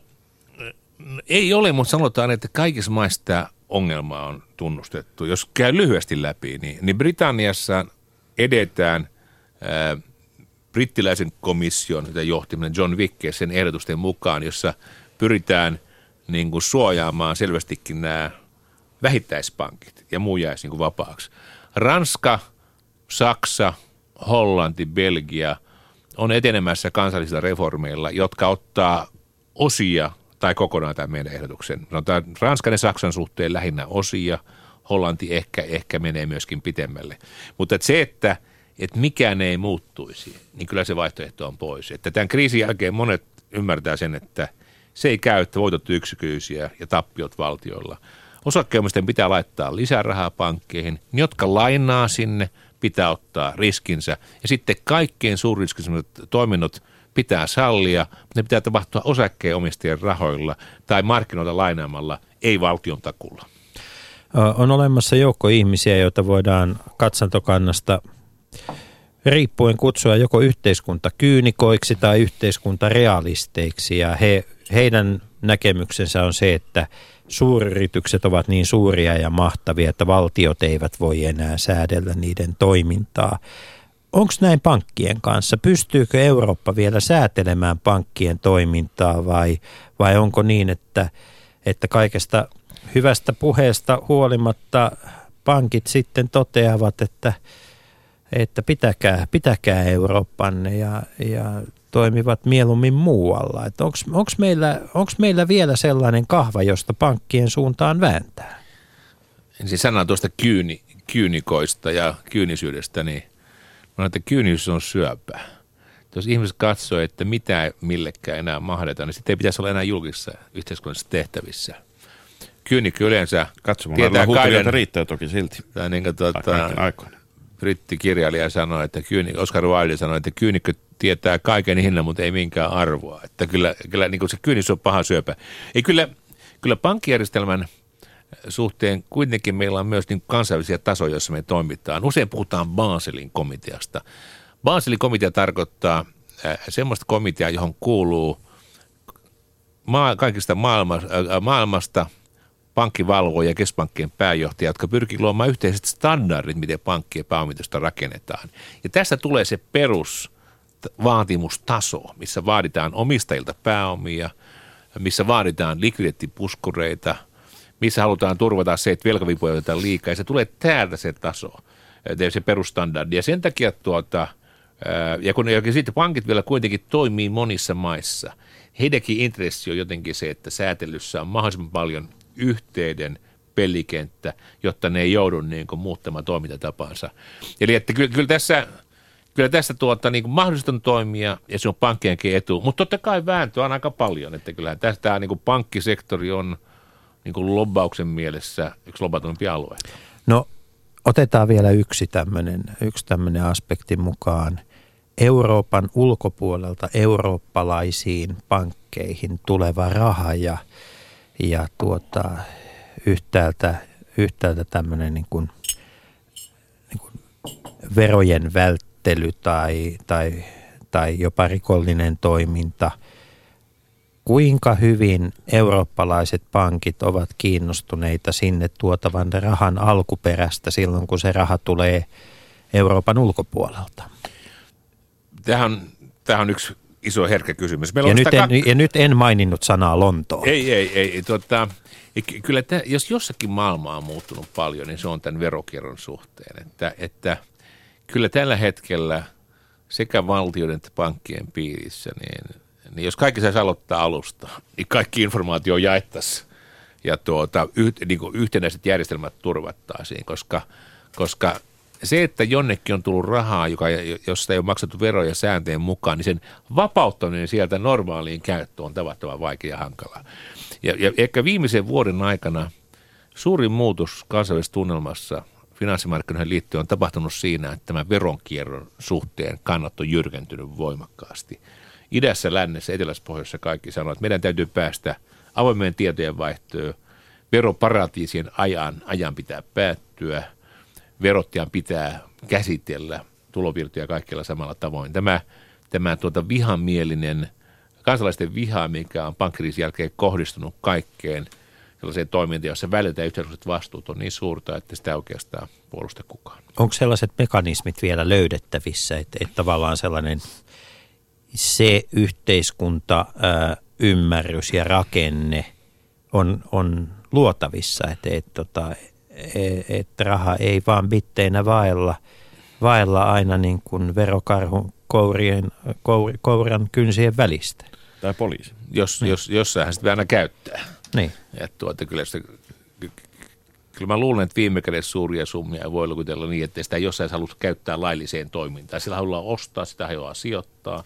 ei ole, mutta sanotaan, että kaikissa maissa tämä ongelma on tunnustettu. Jos käy lyhyesti läpi, niin, niin Britanniassa edetään ää, brittiläisen komission johtiminen John sen ehdotusten mukaan, jossa pyritään niin kuin suojaamaan selvästikin nämä vähittäispankit ja muu jäisi niin kuin vapaaksi. Ranska – Saksa, Hollanti, Belgia on etenemässä kansallisilla reformeilla, jotka ottaa osia tai kokonaan tämän meidän ehdotuksen. Sanotaan Ranskan ja Saksan suhteen lähinnä osia, Hollanti ehkä, ehkä menee myöskin pitemmälle. Mutta että se, että, että mikään ei muuttuisi, niin kyllä se vaihtoehto on pois. Että tämän kriisin jälkeen monet ymmärtää sen, että se ei käy, että voitot yksityisiä ja tappiot valtioilla. Osakkeomisten pitää laittaa lisää rahaa pankkeihin, jotka lainaa sinne, pitää ottaa riskinsä. Ja sitten kaikkein suurriskisemmat toiminnot pitää sallia, ne pitää tapahtua osakkeenomistajien rahoilla tai markkinoilta lainaamalla, ei valtion takulla. On olemassa joukko ihmisiä, joita voidaan katsantokannasta riippuen kutsua joko yhteiskuntakyynikoiksi tai yhteiskuntarealisteiksi. Ja he, heidän näkemyksensä on se, että suuryritykset ovat niin suuria ja mahtavia, että valtiot eivät voi enää säädellä niiden toimintaa. Onko näin pankkien kanssa? Pystyykö Eurooppa vielä säätelemään pankkien toimintaa vai, vai onko niin, että, että kaikesta hyvästä puheesta huolimatta pankit sitten toteavat, että, että pitäkää, pitäkää Eurooppanne ja, ja toimivat mieluummin muualla. Onko meillä, meillä vielä sellainen kahva, josta pankkien suuntaan vääntää? Ensin sanan tuosta kyyni, kyynikoista ja kyynisyydestä, niin mä että kyynisyys on syöpä. Jos ihmiset katsoo, että mitä millekään enää mahdeta, niin sitten ei pitäisi olla enää julkisissa yhteiskunnallisissa tehtävissä. Kyynikko yleensä Katsomalla tietää kaiken... riittää toki silti. Tai niin kuin, tuota, brittikirjailija sanoi, että kyyni, Oscar Wilde sanoi, että kyynikko tietää kaiken hinnan, mutta ei minkään arvoa. Että kyllä, kyllä niin kuin se kyynis on paha syöpä. Ei kyllä, kyllä pankkijärjestelmän suhteen kuitenkin meillä on myös niin kansainvälisiä tasoja, joissa me toimitaan. Usein puhutaan Baselin komiteasta. Baselin komitea tarkoittaa äh, semmoista komiteaa, johon kuuluu maa, kaikista maailma, äh, maailmasta pankkivalvoja ja keskuspankkien pääjohtajia, jotka pyrkivät luomaan yhteiset standardit, miten pankkien pääomitusta rakennetaan. Ja tästä tulee se perus vaatimustaso, missä vaaditaan omistajilta pääomia, missä vaaditaan likviditeettipuskureita, missä halutaan turvata se, että velkavipuja otetaan liikaa. Ja se tulee täältä se taso, se perustandardi. Ja sen takia tuota, ja kun ja sitten pankit vielä kuitenkin toimii monissa maissa, heidänkin intressi on jotenkin se, että säätelyssä on mahdollisimman paljon yhteiden pelikenttä, jotta ne ei joudu niin kuin, muuttamaan toimintatapansa. Eli että kyllä, kyllä tässä kyllä tässä tuota, niin mahdolliston toimia ja se on pankkienkin etu, mutta totta kai vääntöä on aika paljon, että kyllähän tästä niin pankkisektori on niin kuin lobbauksen mielessä yksi lobbatuimpia alueita. No otetaan vielä yksi tämmöinen, yksi tämmöinen aspekti mukaan. Euroopan ulkopuolelta eurooppalaisiin pankkeihin tuleva raha ja, ja tuota, yhtäältä, yhtäältä tämmöinen niin kuin, niin kuin verojen välttely tai, tai, tai jopa rikollinen toiminta – kuinka hyvin eurooppalaiset pankit ovat kiinnostuneita sinne tuotavan rahan alkuperästä silloin, kun se raha tulee Euroopan ulkopuolelta? Tähän, tähän on yksi iso herkkä kysymys. Meillä ja, nyt en, kak... ja nyt en maininnut sanaa Lontoa. Ei, ei, ei. Tuota, kyllä tämä, jos jossakin maailma on muuttunut paljon, niin se on tämän verokierron suhteen. Että, että kyllä tällä hetkellä sekä valtioiden että pankkien piirissä, niin niin jos kaikki saisi aloittaa alusta, niin kaikki informaatio jaettaisiin ja tuota, yht, niin kuin yhtenäiset järjestelmät turvattaisiin, koska, koska se, että jonnekin on tullut rahaa, joka, josta ei ole maksettu veroja sääntöjen mukaan, niin sen vapauttaminen sieltä normaaliin käyttöön on tavattoman vaikea ja hankalaa. Ja, ja ehkä viimeisen vuoden aikana suurin muutos kansainvälisessä tunnelmassa finanssimarkkinoihin liittyen on tapahtunut siinä, että tämä veronkierron suhteen kannat on jyrkentynyt voimakkaasti – idässä, lännessä, etelässä, pohjoisessa kaikki sanoo, että meidän täytyy päästä avoimeen tietojen vaihtoon, veroparatiisien ajan, ajan pitää päättyä, verottajan pitää käsitellä tulovirtoja kaikilla samalla tavoin. Tämä, tämä tuota vihamielinen, kansalaisten viha, mikä on pankkiriisin jälkeen kohdistunut kaikkeen sellaiseen toimintaan, jossa välillä yhteiskunnalliset vastuut on niin suurta, että sitä oikeastaan puolusta kukaan. Onko sellaiset mekanismit vielä löydettävissä, että, että tavallaan sellainen se yhteiskunta, ää, ymmärrys ja rakenne on, on luotavissa, että et, tota, et, et raha ei vaan bitteinä vaella, vaella aina niin kuin verokarhun kourien, kour, kouran kynsien välistä. Tai poliisi. Jos, jos, jossain sitten aina käyttää. Niin. Et tuota, kyllä, sitä, kyllä mä luulen, että viime kädessä suuria summia voi lukitella niin, että sitä jossain halua käyttää lailliseen toimintaan. Sillä haluaa ostaa, sitä haluaa sijoittaa.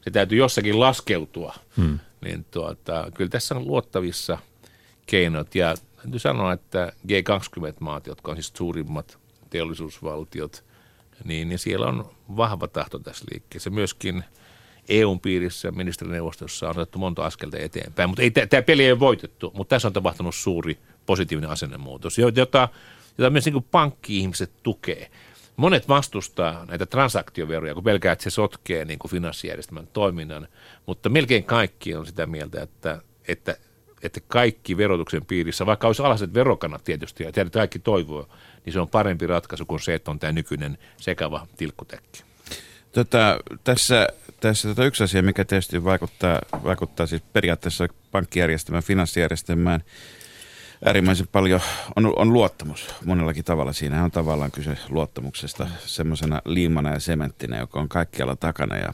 Se täytyy jossakin laskeutua. Hmm. Niin tuota, kyllä tässä on luottavissa keinot. Ja täytyy sanoa, että G20-maat, jotka on siis suurimmat teollisuusvaltiot, niin, niin siellä on vahva tahto tässä liikkeessä. Myöskin EUn piirissä ministerineuvostossa on otettu monta askelta eteenpäin, mutta ei, tämä peli ei ole voitettu, mutta tässä on tapahtunut suuri positiivinen asennemuutos, jota, jota myös niin pankki-ihmiset tukee. Monet vastustaa näitä transaktioveroja, kun pelkää, että se sotkee niin kuin finanssijärjestelmän toiminnan, mutta melkein kaikki on sitä mieltä, että, että, että kaikki verotuksen piirissä, vaikka olisi alhaiset verokannat tietysti, ja tiedät, kaikki toivoo, niin se on parempi ratkaisu kuin se, että on tämä nykyinen sekava tilkkutäkki. Tota, tässä tässä tota yksi asia, mikä tietysti vaikuttaa, vaikuttaa siis periaatteessa pankkijärjestelmään, finanssijärjestelmään äärimmäisen paljon, on, on luottamus monellakin tavalla. Siinä on tavallaan kyse luottamuksesta semmoisena liimana ja sementtinä, joka on kaikkialla takana. Ja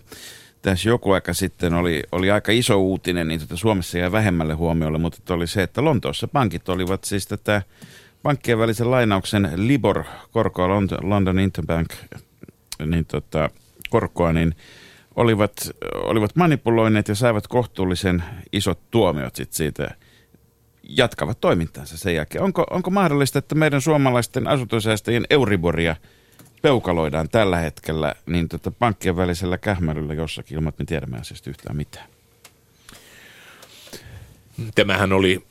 tässä joku aika sitten oli, oli aika iso uutinen, niin tota Suomessa jäi vähemmälle huomiolle, mutta oli se, että Lontoossa pankit olivat siis tätä pankkien välisen lainauksen Libor-korkoa, London Interbank, niin tota, korkoa, niin olivat, olivat manipuloineet ja saivat kohtuullisen isot tuomiot sit siitä jatkavat toimintansa sen jälkeen. Onko, onko mahdollista, että meidän suomalaisten asuntosäästäjien Euriboria peukaloidaan tällä hetkellä niin tota pankkien välisellä kähmälyllä jossakin ilman, että me tiedämme asiasta yhtään mitään? Tämähän oli,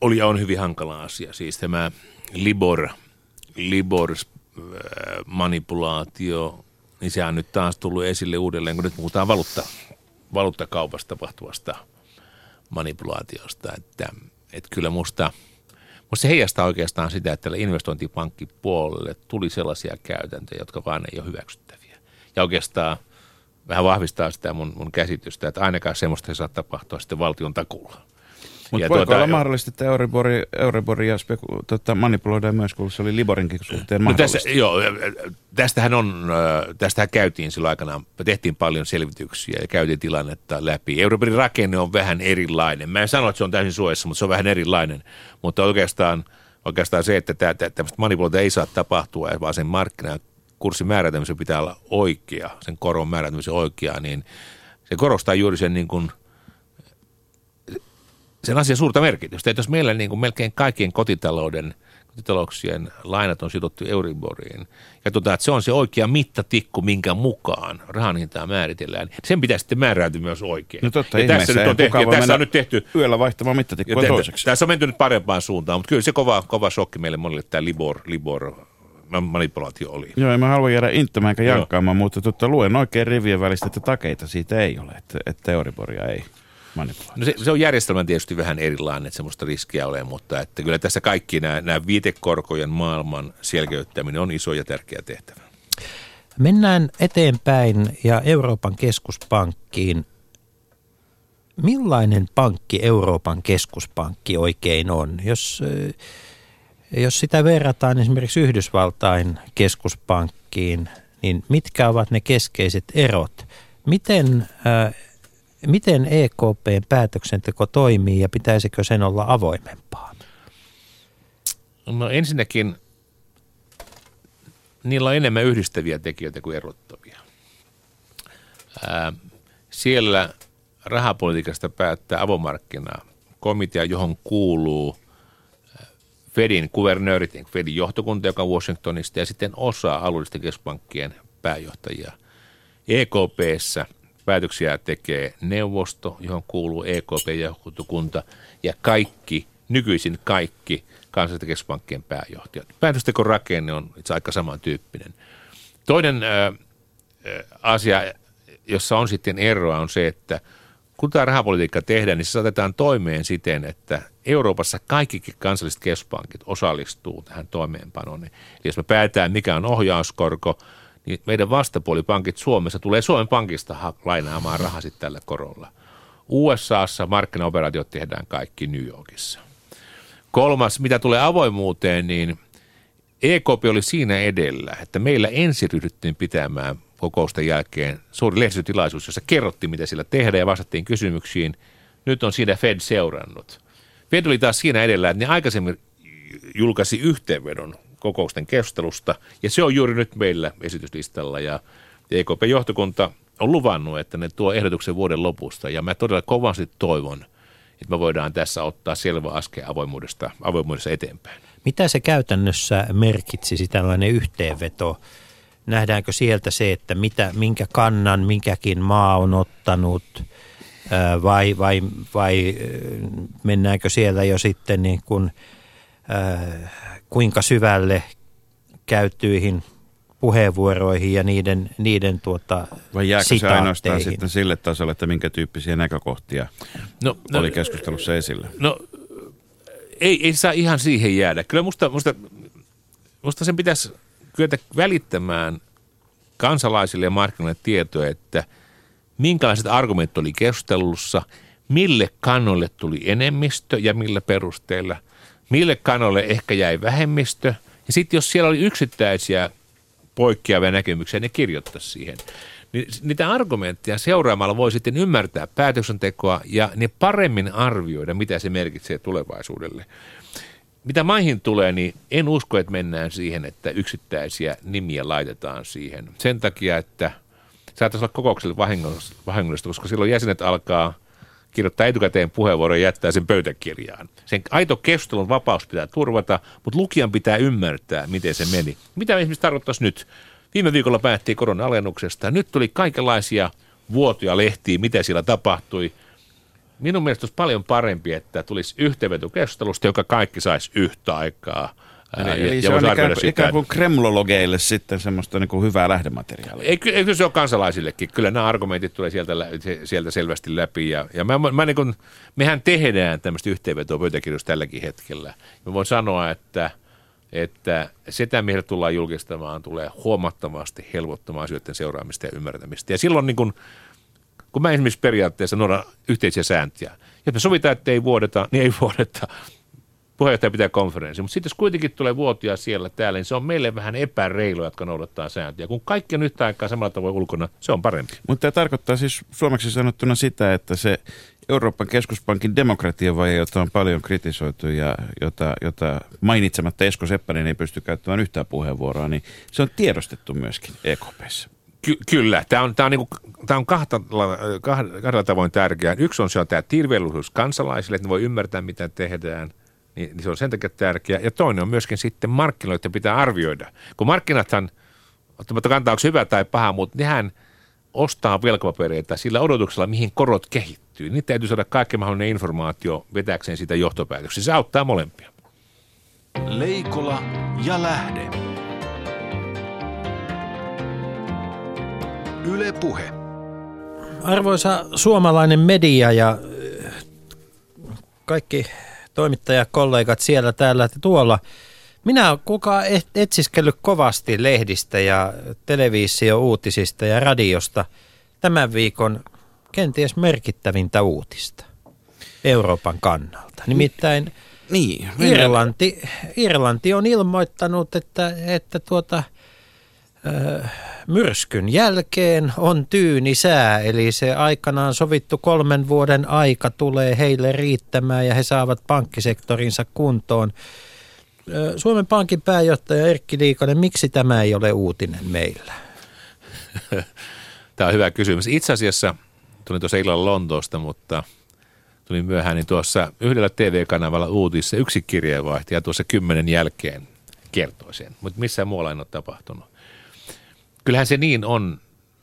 oli ja on hyvin hankala asia. Siis tämä Libor, Libor äh, manipulaatio niin se on nyt taas tullut esille uudelleen, kun nyt puhutaan valuutta, valuuttakaupasta tapahtuvasta manipulaatiosta. Että, että kyllä musta, musta se heijastaa oikeastaan sitä, että investointipankkipuolelle tuli sellaisia käytäntöjä, jotka vaan ei ole hyväksyttäviä. Ja oikeastaan vähän vahvistaa sitä mun, mun käsitystä, että ainakaan semmoista ei saa tapahtua sitten valtion takulla. Mutta voiko tuota, olla mahdollista, että Euribori, Euriboria speku, tota, manipuloidaan myös, kun se oli Liborinkin suhteen no tässä, joo, tästähän, on, tästähän käytiin silloin aikana, tehtiin paljon selvityksiä ja käytiin tilannetta läpi. Euriborin rakenne on vähän erilainen. Mä en sano, että se on täysin suojassa, mutta se on vähän erilainen. Mutta oikeastaan, oikeastaan se, että tämmöistä manipulointia ei saa tapahtua, vaan sen markkina kurssin määrätämisen pitää olla oikea, sen koron määrätämisen oikea, niin se korostaa juuri sen niin kuin – sen asian suurta merkitystä. Että jos meillä niin kuin melkein kaikkien kotitalouden kotitalouksien lainat on sidottu Euriboriin, ja tuota, että se on se oikea mittatikku, minkä mukaan rahan hintaa määritellään, niin sen pitää sitten määräytyä myös oikein. No totta, ja tässä nyt on tehty, ja tässä on nyt tehty yöllä vaihtamaan mittatikkua toiseksi. Tässä on menty nyt parempaan suuntaan, mutta kyllä se kova, kova shokki meille monille tämä Libor, Libor manipulaatio oli. Joo, en mä halua jäädä inttämään enkä jankkaamaan, mutta totta, luen oikein rivien välistä, että takeita siitä ei ole, että, että Euriboria ei No se, se on järjestelmän tietysti vähän erilainen, että semmoista riskiä ole, mutta että kyllä tässä kaikki nämä, nämä viitekorkojen maailman selkeyttäminen on iso ja tärkeä tehtävä. Mennään eteenpäin ja Euroopan keskuspankkiin. Millainen pankki Euroopan keskuspankki oikein on? Jos, eh, jos sitä verrataan esimerkiksi Yhdysvaltain keskuspankkiin, niin mitkä ovat ne keskeiset erot? Miten äh, Miten EKPn päätöksenteko toimii ja pitäisikö sen olla avoimempaa? No ensinnäkin niillä on enemmän yhdistäviä tekijöitä kuin erottavia. Ää, siellä rahapolitiikasta päättää avomarkkina komitea, johon kuuluu Fedin kuvernöörit, Fedin johtokunta, joka on Washingtonista, ja sitten osa alueellisten keskuspankkien pääjohtajia. EKPssä – päätöksiä tekee neuvosto, johon kuuluu EKP-johtokunta ja kaikki, nykyisin kaikki kansallisten keskuspankkien pääjohtajat. Päätöstekon rakenne on itse aika samantyyppinen. Toinen ää, asia, jossa on sitten eroa, on se, että kun tämä rahapolitiikka tehdään, niin se saatetaan toimeen siten, että Euroopassa kaikki kansalliset keskuspankit osallistuu tähän toimeenpanoon. Eli jos me päätetään, mikä on ohjauskorko, niin meidän vastapuolipankit Suomessa tulee Suomen pankista lainaamaan rahaa sitten tällä korolla. USAssa markkinaoperaatiot tehdään kaikki New Yorkissa. Kolmas, mitä tulee avoimuuteen, niin EKP oli siinä edellä, että meillä ensin ryhdyttiin pitämään kokousten jälkeen suuri lehdistötilaisuus, jossa kerrottiin, mitä sillä tehdään ja vastattiin kysymyksiin. Nyt on siinä Fed seurannut. Fed oli taas siinä edellä, että ne aikaisemmin julkaisi yhteenvedon kokousten keskustelusta, ja se on juuri nyt meillä esityslistalla, ja EKP-johtokunta on luvannut, että ne tuo ehdotuksen vuoden lopusta, ja mä todella kovasti toivon, että me voidaan tässä ottaa selvä askel avoimuudesta, avoimuudessa eteenpäin. Mitä se käytännössä merkitsisi tällainen yhteenveto? Nähdäänkö sieltä se, että mitä, minkä kannan minkäkin maa on ottanut vai, vai, vai mennäänkö siellä jo sitten niin kuin, kuinka syvälle käytyihin puheenvuoroihin ja niiden, niiden tuota, Vai jääkö se ainoastaan sitten sille tasolle, että minkä tyyppisiä näkökohtia no, no, oli keskustelussa esillä? No ei, ei saa ihan siihen jäädä. Kyllä musta, musta, musta sen pitäisi kyetä välittämään kansalaisille ja markkinoille tietoa, että minkälaiset argumentit oli keskustelussa, mille kannolle tuli enemmistö ja millä perusteilla, mille kannolle ehkä jäi vähemmistö. Ja sitten jos siellä oli yksittäisiä poikkeavia näkemyksiä, ne kirjoittaisi siihen. Niin niitä argumentteja seuraamalla voi sitten ymmärtää päätöksentekoa ja ne paremmin arvioida, mitä se merkitsee tulevaisuudelle. Mitä maihin tulee, niin en usko, että mennään siihen, että yksittäisiä nimiä laitetaan siihen. Sen takia, että saattaisi olla kokoukselle vahingollista, koska silloin jäsenet alkaa kirjoittaa etukäteen puheenvuoron ja jättää sen pöytäkirjaan. Sen aito keskustelun vapaus pitää turvata, mutta lukijan pitää ymmärtää, miten se meni. Mitä esimerkiksi tarkoittaisi nyt? Viime viikolla päättiin korona-alennuksesta. Nyt tuli kaikenlaisia vuotoja lehtiä, mitä siellä tapahtui. Minun mielestä olisi paljon parempi, että tulisi yhteenveto keskustelusta, joka kaikki saisi yhtä aikaa. Eli, ja, eli se on ikään, sitä. ikään kuin kremlologeille sitten semmoista niin kuin hyvää lähdemateriaalia. Ei, ei se ole kansalaisillekin. Kyllä nämä argumentit tulee sieltä, sieltä selvästi läpi. Ja, ja mä, mä niin kuin, mehän tehdään tämmöistä yhteenvetoa pöytäkirjoista tälläkin hetkellä. Mä voin sanoa, että – että sitä, mihin tullaan julkistamaan, tulee huomattavasti helpottamaan asioiden seuraamista ja ymmärtämistä. Ja silloin niin kun, kun mä esimerkiksi periaatteessa noudan yhteisiä sääntöjä, jos me sovitaan, että ei vuodeta, niin ei vuodeta. Puheenjohtaja pitää konferenssi, mutta sitten jos kuitenkin tulee vuotia siellä täällä, niin se on meille vähän epäreilu, jotka noudattaa sääntöjä. Kun kaikki on yhtä aikaa samalla tavoin ulkona, se on parempi. Mutta tämä tarkoittaa siis suomeksi sanottuna sitä, että se Euroopan keskuspankin demokratiavaje, jota on paljon kritisoitu ja jota, jota mainitsematta Esko Seppänen ei pysty käyttämään yhtään puheenvuoroa, niin se on tiedostettu myöskin EKPssä. Ky- kyllä, tämä on, tämä on, niinku, tämä on kahdella, kahdella tavoin tärkeää. Yksi on se on tämä tilvellisuus kansalaisille, että ne voi ymmärtää, mitä tehdään. Niin, niin se on sen takia tärkeää. Ja toinen on myöskin sitten markkinoita pitää arvioida. Kun markkinathan, ottamatta kantaa, onko hyvä tai paha, mutta nehän ostaa velkapapereita sillä odotuksella, mihin korot kehittyy. Niin täytyy saada kaikki mahdollinen informaatio vetääkseen sitä johtopäätöksiä. Se auttaa molempia. Leikola ja lähde. Yle Puhe. Arvoisa suomalainen media ja äh, kaikki toimittajakollegat siellä, täällä ja tuolla. Minä olen kukaan etsiskellyt kovasti lehdistä ja televisio-uutisista ja radiosta tämän viikon kenties merkittävintä uutista Euroopan kannalta. Nimittäin niin, Irlanti, Irlanti on ilmoittanut, että, että tuota, myrskyn jälkeen on tyyni sää, eli se aikanaan sovittu kolmen vuoden aika tulee heille riittämään ja he saavat pankkisektorinsa kuntoon. Suomen Pankin pääjohtaja Erkki Liikonen, miksi tämä ei ole uutinen meillä? Tämä on hyvä kysymys. Itse asiassa – tulin tuossa illalla Lontoosta, mutta tulin myöhään, niin tuossa yhdellä TV-kanavalla uutissa yksi kirjeenvaihtaja tuossa kymmenen jälkeen kertoi sen, mutta missään muualla ei ole tapahtunut. Kyllähän se niin on,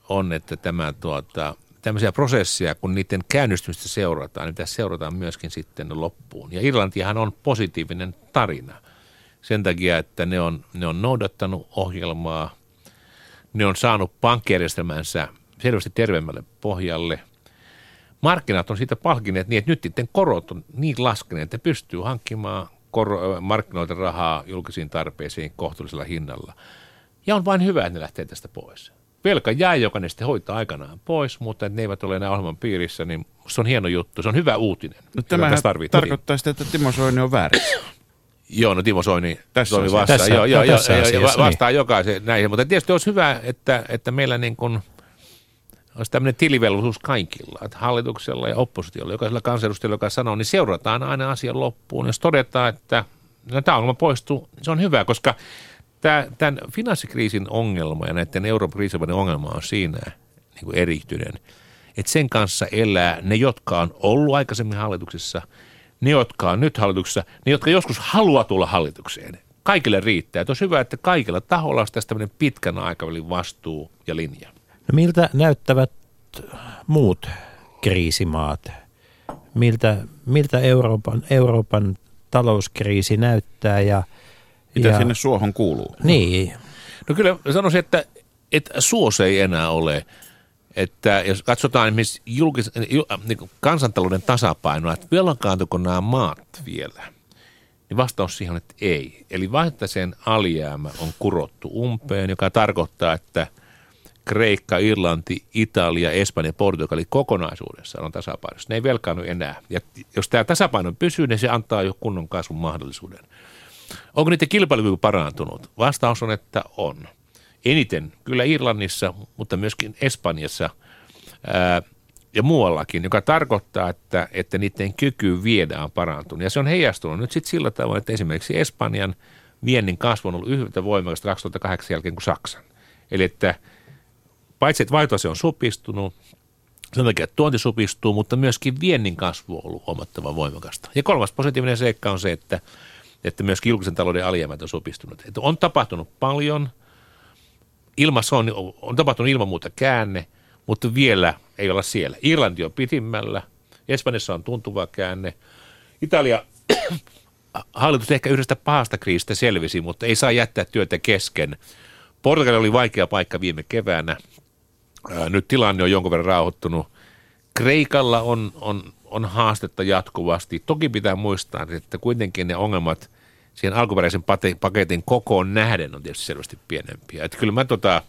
on että tämä tuota, tämmöisiä prosesseja, kun niiden käynnistymistä seurataan, niin tässä seurataan myöskin sitten loppuun. Ja Irlantihan on positiivinen tarina sen takia, että ne on, ne on noudattanut ohjelmaa, ne on saanut pankkijärjestelmänsä selvästi terveemmälle pohjalle – markkinat on siitä palkineet niin, että nyt sitten korot on niin laskeneet, että pystyy hankkimaan kor- markkinoilta rahaa julkisiin tarpeisiin kohtuullisella hinnalla. Ja on vain hyvä, että ne lähtee tästä pois. Velka jää, joka ne sitten hoitaa aikanaan pois, mutta ne eivät ole enää ohjelman piirissä, niin se on hieno juttu. Se on hyvä uutinen. No, tämä tarkoittaa sitä, että Timo Soini on väärin. Joo, no Timo Soini, Tässä Soini asiassa. vastaa, Tässä- joo, joo, no, joo, tässä joo, joo, asiassa, vastaa jokaisen näihin, mutta tietysti olisi hyvä, että, että meillä niin kuin olisi tämmöinen tilivelvollisuus kaikilla, että hallituksella ja oppositiolla, jokaisella kansanedustajalla, joka sanoo, niin seurataan aina asian loppuun. Jos todetaan, että no, tämä ongelma poistuu, se on hyvä, koska tämä, tämän finanssikriisin ongelma ja näiden Euroopan kriisin ongelma on siinä niin kuin erityinen, että sen kanssa elää ne, jotka on ollut aikaisemmin hallituksessa, ne, jotka on nyt hallituksessa, ne, jotka joskus haluaa tulla hallitukseen. Kaikille riittää. Että olisi hyvä, että kaikilla taholla olisi tästä tämmöinen pitkän aikavälin vastuu ja linja. No miltä näyttävät muut kriisimaat? Miltä, miltä Euroopan, Euroopan talouskriisi näyttää? Ja, Mitä ja, sinne suohon kuuluu? Niin, No kyllä sanoisin, että, että suos ei enää ole. Että jos katsotaan esimerkiksi julkis, ju- niin kuin kansantalouden tasapainoa, että velkaantuiko nämä maat vielä, niin vastaus siihen on, että ei. Eli vaikka sen alijäämä on kurottu umpeen, joka tarkoittaa, että Kreikka, Irlanti, Italia, Espanja ja Portugali kokonaisuudessaan on tasapainossa. Ne ei velkaannu enää. Ja jos tämä tasapaino pysyy, niin se antaa jo kunnon kasvun mahdollisuuden. Onko niiden kilpailukyky parantunut? Vastaus on, että on. Eniten kyllä Irlannissa, mutta myöskin Espanjassa ää, ja muuallakin, joka tarkoittaa, että, että niiden kyky viedä on parantunut. Ja se on heijastunut nyt sitten sillä tavoin, että esimerkiksi Espanjan viennin kasvu on ollut yhtä voimakasta 2008 jälkeen kuin Saksan. Eli että paitsi että vaihtotase on supistunut, sen takia, että tuonti supistuu, mutta myöskin viennin kasvu on ollut huomattavan voimakasta. Ja kolmas positiivinen seikka on se, että, että myöskin julkisen talouden alijäämät on supistunut. Että on tapahtunut paljon, ilmassa on, on tapahtunut ilman muuta käänne, mutta vielä ei olla siellä. Irlanti on pitimmällä, Espanjassa on tuntuva käänne. Italia, hallitus ehkä yhdestä pahasta kriisistä selvisi, mutta ei saa jättää työtä kesken. Portugali oli vaikea paikka viime keväänä. Ää, Nyt tilanne on jonkun verran rauhoittunut. Kreikalla on, on, on haastetta jatkuvasti. Toki pitää muistaa, että kuitenkin ne ongelmat siihen alkuperäisen paketin kokoon nähden on tietysti selvästi pienempiä. Että kyllä mä tota,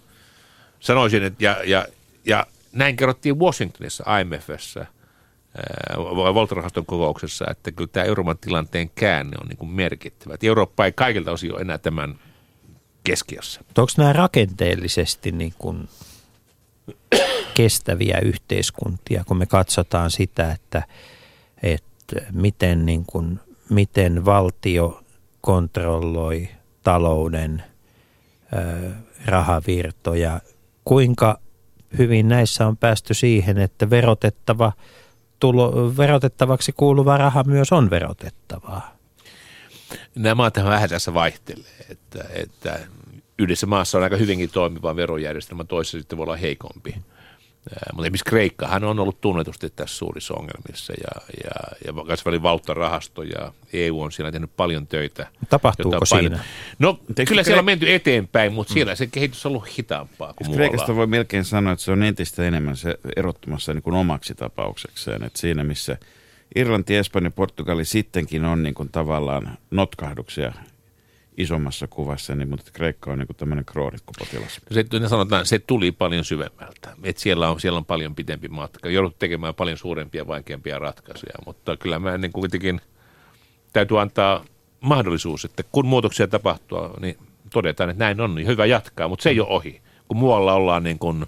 sanoisin, että ja, ja, ja näin kerrottiin Washingtonissa IMFssä, valtorahaston kokouksessa, että kyllä tämä Euroopan tilanteen käänne on niin kuin merkittävä. Että Eurooppa ei kaikilta osin ole enää tämän keskiössä. Onko nämä rakenteellisesti niin kuin kestäviä yhteiskuntia, kun me katsotaan sitä, että, että miten, niin kuin, miten valtio kontrolloi talouden ö, rahavirtoja, kuinka hyvin näissä on päästy siihen, että verotettava, tulo, verotettavaksi kuuluva raha myös on verotettavaa. Nämä maat vähän tässä vaihtelee, että, että yhdessä maassa on aika hyvinkin toimiva verojärjestelmä, toisessa sitten voi olla heikompi. Ää, Mutta esimerkiksi Kreikkahan on ollut tunnetusti tässä suurissa ongelmissa ja, ja, ja kansainvälinen valuuttarahasto ja EU on siellä tehnyt paljon töitä. Tapahtuuko siinä? No Eikö kyllä Kre- siellä on menty eteenpäin, mutta siellä se kehitys on ollut hitaampaa kuin Kreikasta voi melkein sanoa, että se on entistä enemmän se erottumassa niin kuin omaksi tapauksekseen. Että siinä missä Irlanti, Espanja, Portugali sittenkin on niin kuin tavallaan notkahduksia isommassa kuvassa, niin, mutta Kreikka on niin tämmöinen kroonikkopotilas. Se, ne sanotaan, se tuli paljon syvemmältä. Et siellä, on, siellä on paljon pitempi matka. Joudut tekemään paljon suurempia, vaikeampia ratkaisuja, mutta kyllä mä niin kuitenkin täytyy antaa mahdollisuus, että kun muutoksia tapahtuu, niin todetaan, että näin on, niin hyvä jatkaa, mutta se ei ole ohi. Kun muualla ollaan, niin kuin,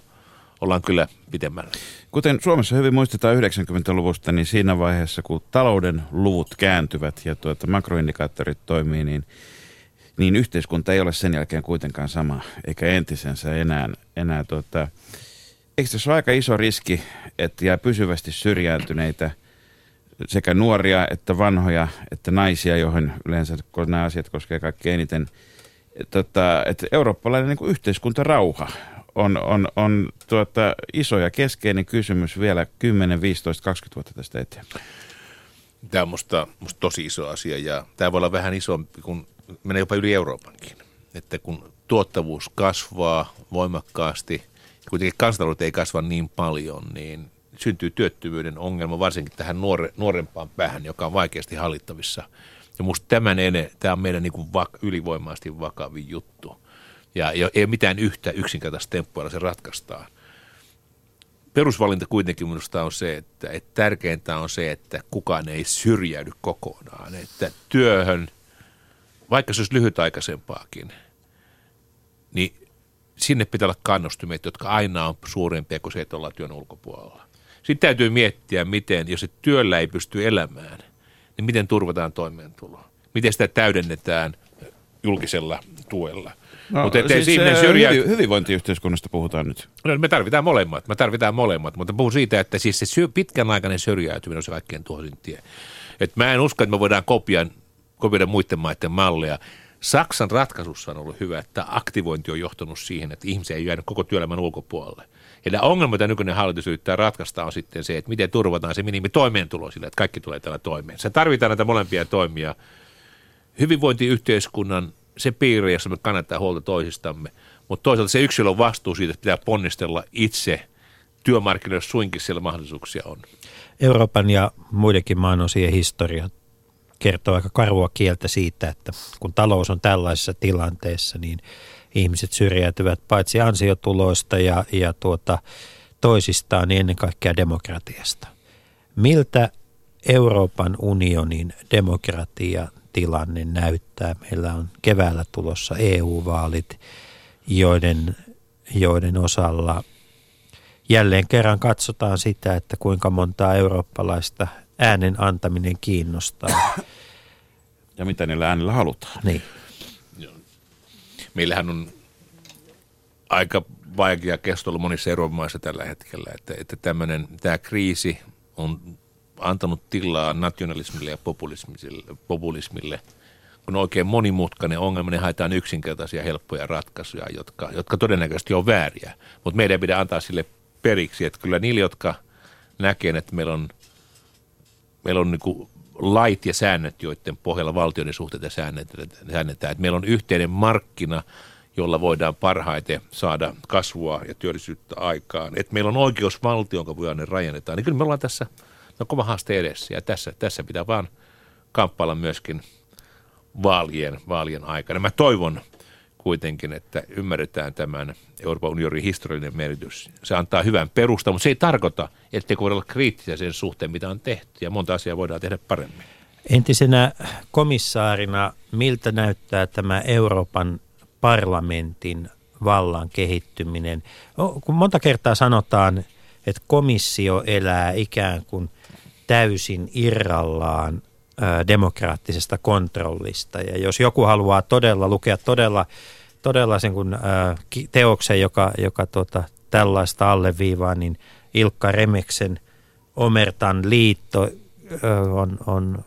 ollaan kyllä pitemmällä. Kuten Suomessa hyvin muistetaan 90-luvusta, niin siinä vaiheessa, kun talouden luvut kääntyvät ja tuota makroindikaattorit toimii, niin, niin yhteiskunta ei ole sen jälkeen kuitenkaan sama, eikä entisensä enää. enää tuota, eikö tässä ole aika iso riski, että jää pysyvästi syrjäytyneitä sekä nuoria että vanhoja että naisia, joihin yleensä nämä asiat koskee kaikkein eniten. Tota, että eurooppalainen niin kuin yhteiskuntarauha on, on, on tuota, iso ja keskeinen kysymys vielä 10, 15, 20 vuotta tästä eteenpäin. Tämä on musta, musta tosi iso asia ja tämä voi olla vähän isompi, kun menee jopa yli Euroopankin. Että kun tuottavuus kasvaa voimakkaasti kuitenkin kansantaloudet ei kasva niin paljon, niin syntyy työttömyyden ongelma varsinkin tähän nuore, nuorempaan päähän, joka on vaikeasti hallittavissa. Ja musta tämän ene, tämä on meidän niin kuin vak, ylivoimaisesti vakavin juttu. Ja ei ole mitään yhtä yksinkertaista temppua, se ratkaistaan. Perusvalinta kuitenkin minusta on se, että, että tärkeintä on se, että kukaan ei syrjäydy kokonaan. Että työhön vaikka se olisi lyhytaikaisempaakin, niin sinne pitää olla kannustimet, jotka aina on suurempia kuin se, että ollaan työn ulkopuolella. Sitten täytyy miettiä, miten, jos se työllä ei pysty elämään, niin miten turvataan toimeentulo. Miten sitä täydennetään julkisella tuella. No, Mutta ettei siis, ihminen äh, syrjää... hyvi- hyvinvointiyhteiskunnasta puhutaan nyt. No, me tarvitaan molemmat, me tarvitaan molemmat, mutta puhun siitä, että siis se syö, pitkän aikainen syrjäytyminen on se kaikkein tuhoisin tie. Et mä en usko, että me voidaan kopioida, kopioida muiden maiden malleja. Saksan ratkaisussa on ollut hyvä, että aktivointi on johtanut siihen, että ihmisiä ei jäänyt koko työelämän ulkopuolelle. Ja tämä ongelma, mitä nykyinen hallitus yrittää ratkaista, on sitten se, että miten turvataan se minimi toimeentulo sille, että kaikki tulee tällä toimeen. Se tarvitaan näitä molempia toimia. Hyvinvointiyhteiskunnan se piiri, jossa me kannattaa huolta toisistamme, mutta toisaalta se yksilön vastuu siitä, että pitää ponnistella itse työmarkkinoilla suinkin siellä mahdollisuuksia on. Euroopan ja muidenkin maanosien historia kertoo aika karua kieltä siitä, että kun talous on tällaisessa tilanteessa, niin ihmiset syrjäytyvät paitsi ansiotuloista ja, ja tuota, toisistaan, niin ennen kaikkea demokratiasta. Miltä Euroopan unionin demokratia tilanne näyttää? Meillä on keväällä tulossa EU-vaalit, joiden, joiden osalla jälleen kerran katsotaan sitä, että kuinka montaa eurooppalaista äänen antaminen kiinnostaa. Ja mitä niillä äänillä halutaan. Niin. Meillähän on aika vaikea kestolo monissa Euroopan maissa tällä hetkellä, että, että tämmöinen, tämä kriisi on antanut tilaa nationalismille ja populismille, populismille kun on oikein monimutkainen ongelma, niin haetaan yksinkertaisia helppoja ratkaisuja, jotka, jotka todennäköisesti on vääriä. Mutta meidän pitää antaa sille periksi, että kyllä niille, jotka näkee, että meillä on, meillä on niin lait ja säännöt, joiden pohjalla valtioiden suhteita säännetään, meillä on yhteinen markkina, jolla voidaan parhaiten saada kasvua ja työllisyyttä aikaan. Että meillä on oikeusvaltio, jonka voidaan rajennetaan. Niin kyllä me ollaan tässä no, kova haaste edessä ja tässä, tässä pitää vaan kamppailla myöskin vaalien, vaalien aikana. Mä toivon kuitenkin, että ymmärretään tämän Euroopan unionin historiallinen merkitys. Se antaa hyvän perustan, mutta se ei tarkoita, ettei voida olla kriittisiä sen suhteen, mitä on tehty, ja monta asiaa voidaan tehdä paremmin. Entisenä komissaarina, miltä näyttää tämä Euroopan parlamentin vallan kehittyminen? Kun monta kertaa sanotaan, että komissio elää ikään kuin täysin irrallaan demokraattisesta kontrollista. Ja jos joku haluaa todella lukea todella, todella sen kun, teoksen, joka, joka tota, tällaista alleviivaa, niin Ilkka Remeksen Omertan liitto on, on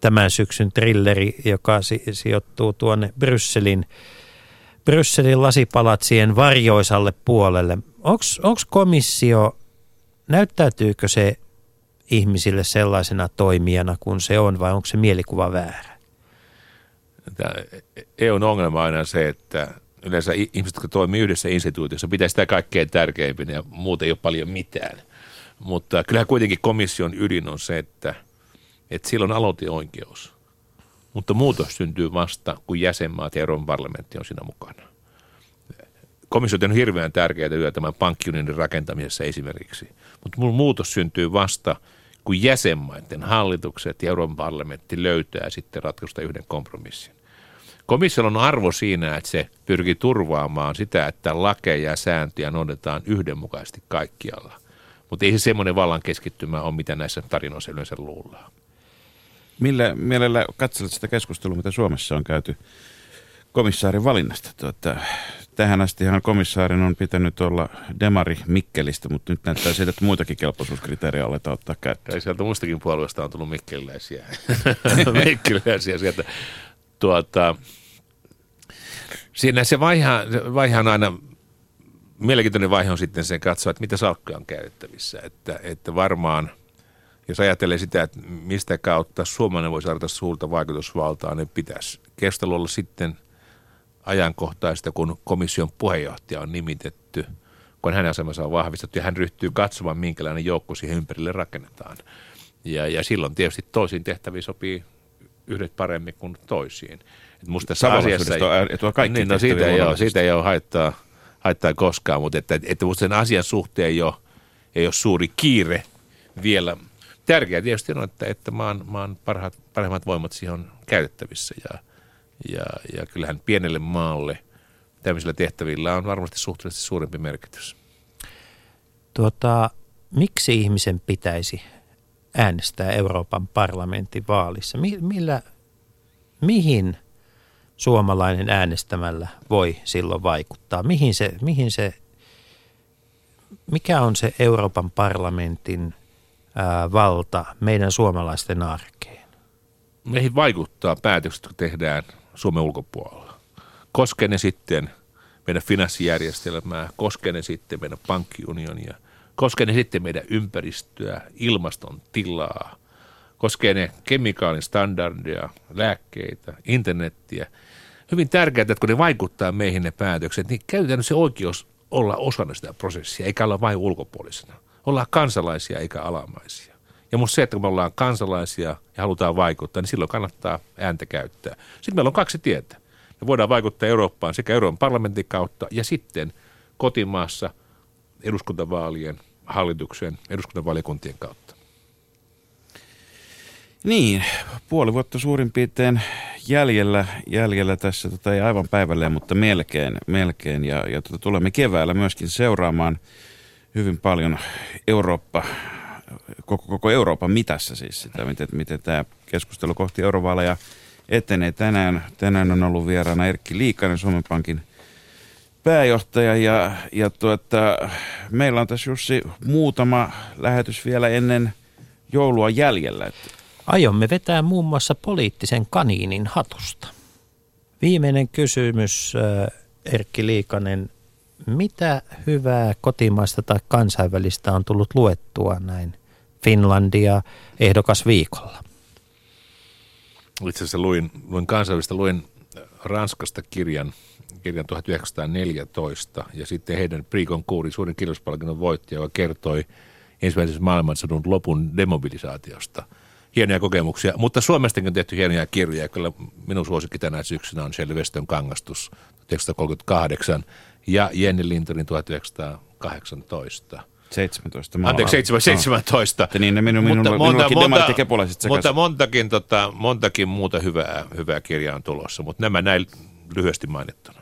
tämän syksyn trilleri, joka si- sijoittuu tuonne Brysselin, Brysselin lasipalatsien varjoisalle puolelle. Onko komissio, näyttäytyykö se ihmisille sellaisena toimijana kuin se on vai onko se mielikuva väärä? EUn ongelma on aina se, että yleensä ihmiset, jotka toimii yhdessä instituutiossa, pitää sitä kaikkein tärkeimpinä ja muuten ei ole paljon mitään. Mutta kyllähän kuitenkin komission ydin on se, että, että sillä on aloiteoikeus. Mutta muutos syntyy vasta, kun jäsenmaat ja Euroopan parlamentti on siinä mukana. Komissio on hirveän tärkeää työtä tämän pankkiunionin rakentamisessa esimerkiksi. Mutta muutos syntyy vasta, kun jäsenmaiden hallitukset ja Euroopan parlamentti löytää sitten ratkaista yhden kompromissin. Komissiolla on arvo siinä, että se pyrkii turvaamaan sitä, että lakeja ja sääntöjä noudatetaan yhdenmukaisesti kaikkialla. Mutta ei se semmoinen vallan keskittymä ole, mitä näissä tarinoissa yleensä luullaan. Millä mielellä katselet sitä keskustelua, mitä Suomessa on käyty komissaarin valinnasta? Tuota, tähän astihan komissaarin on pitänyt olla Demari Mikkelistä, mutta nyt näyttää siltä, että muitakin kelpoisuuskriteerejä aletaan ottaa käyttöön. Ja sieltä muistakin puolueesta on tullut mikkeliläisiä. mikkeliläisiä sieltä. Tuota, siinä se vaihe, on aina, mielenkiintoinen vaihe on sitten se katsoa, että mitä salkkuja on käytettävissä. Että, että varmaan, jos ajattelee sitä, että mistä kautta suomalainen voi saada suurta vaikutusvaltaa, niin pitäisi keskustelu olla sitten – ajankohtaista, kun komission puheenjohtaja on nimitetty, kun hänen asemansa on vahvistettu ja hän ryhtyy katsomaan, minkälainen joukko siihen ympärille rakennetaan. Ja, ja silloin tietysti toisiin tehtäviin sopii yhdet paremmin kuin toisiin. Et musta tässä asiassa ei, etua kaikki niin, no siitä ei, ole, siitä ei ole haittaa, haittaa koskaan, mutta että, että musta sen asian suhteen ei ole, ei ole suuri kiire vielä. Tärkeää tietysti on, että, että maan, maan parhaat, parhaimmat voimat siihen on käytettävissä ja – Ja, ja kyllähän pienelle maalle tämmöisillä tehtävillä on varmasti suhteellisesti suurempi merkitys. Tuota, miksi ihmisen pitäisi äänestää Euroopan parlamentin vaalissa? Mi- millä, mihin suomalainen äänestämällä voi silloin vaikuttaa? Mihin se, mihin se, mikä on se Euroopan parlamentin ää, valta meidän suomalaisten arkeen? Meihin vaikuttaa päätökset, jotka tehdään Suomen ulkopuolella. Koskee ne sitten meidän finanssijärjestelmää, koskee ne sitten meidän pankkiunionia, koskee ne sitten meidän ympäristöä, ilmaston tilaa, koskee ne kemikaalin standardia, lääkkeitä, internettiä. Hyvin tärkeää, että kun ne vaikuttaa meihin ne päätökset, niin käytetään se oikeus olla osana sitä prosessia, eikä olla vain ulkopuolisena. Ollaan kansalaisia eikä alamaisia. Ja musta se, että kun me ollaan kansalaisia ja halutaan vaikuttaa, niin silloin kannattaa ääntä käyttää. Sitten meillä on kaksi tietä. Me voidaan vaikuttaa Eurooppaan sekä Euroopan parlamentin kautta ja sitten kotimaassa eduskuntavaalien, hallituksen, eduskuntavaliokuntien kautta. Niin, puoli vuotta suurin piirtein jäljellä, jäljellä tässä, tota, ei aivan päivälleen, mutta melkein, melkein. Ja, ja tota, tulemme keväällä myöskin seuraamaan hyvin paljon Eurooppa, koko, koko Euroopan mitassa siis sitä, miten, miten tämä keskustelu kohti eurovaaleja etenee. Tänään, tänään on ollut vieraana Erkki Liikanen, Suomen Pankin pääjohtaja ja, ja tuota, meillä on tässä Jussi muutama lähetys vielä ennen joulua jäljellä. Aiomme vetää muun muassa poliittisen kaniinin hatusta. Viimeinen kysymys, äh, Erkki Liikanen. Mitä hyvää kotimaista tai kansainvälistä on tullut luettua näin Finlandia ehdokas viikolla? Itse asiassa luin, luin kansainvälistä, luin Ranskasta kirjan, kirjan 1914 ja sitten heidän Prikon kuuri suurin kirjoituspalkinnon voittaja, joka kertoi ensimmäisessä maailmansodan lopun demobilisaatiosta. Hienoja kokemuksia, mutta Suomestakin on tehty hienoja kirjoja. Kyllä minun suosikki tänä syksynä on Shelley Weston kangastus 1938 ja Jenni Lintonin 1918. 17. Anteeksi, 7, 17. No. Niin, ne minun, minun, Mutta monta, sekaisin. mutta montakin, tota, montakin muuta hyvää, hyvää kirjaa on tulossa, mutta nämä näin lyhyesti mainittuna.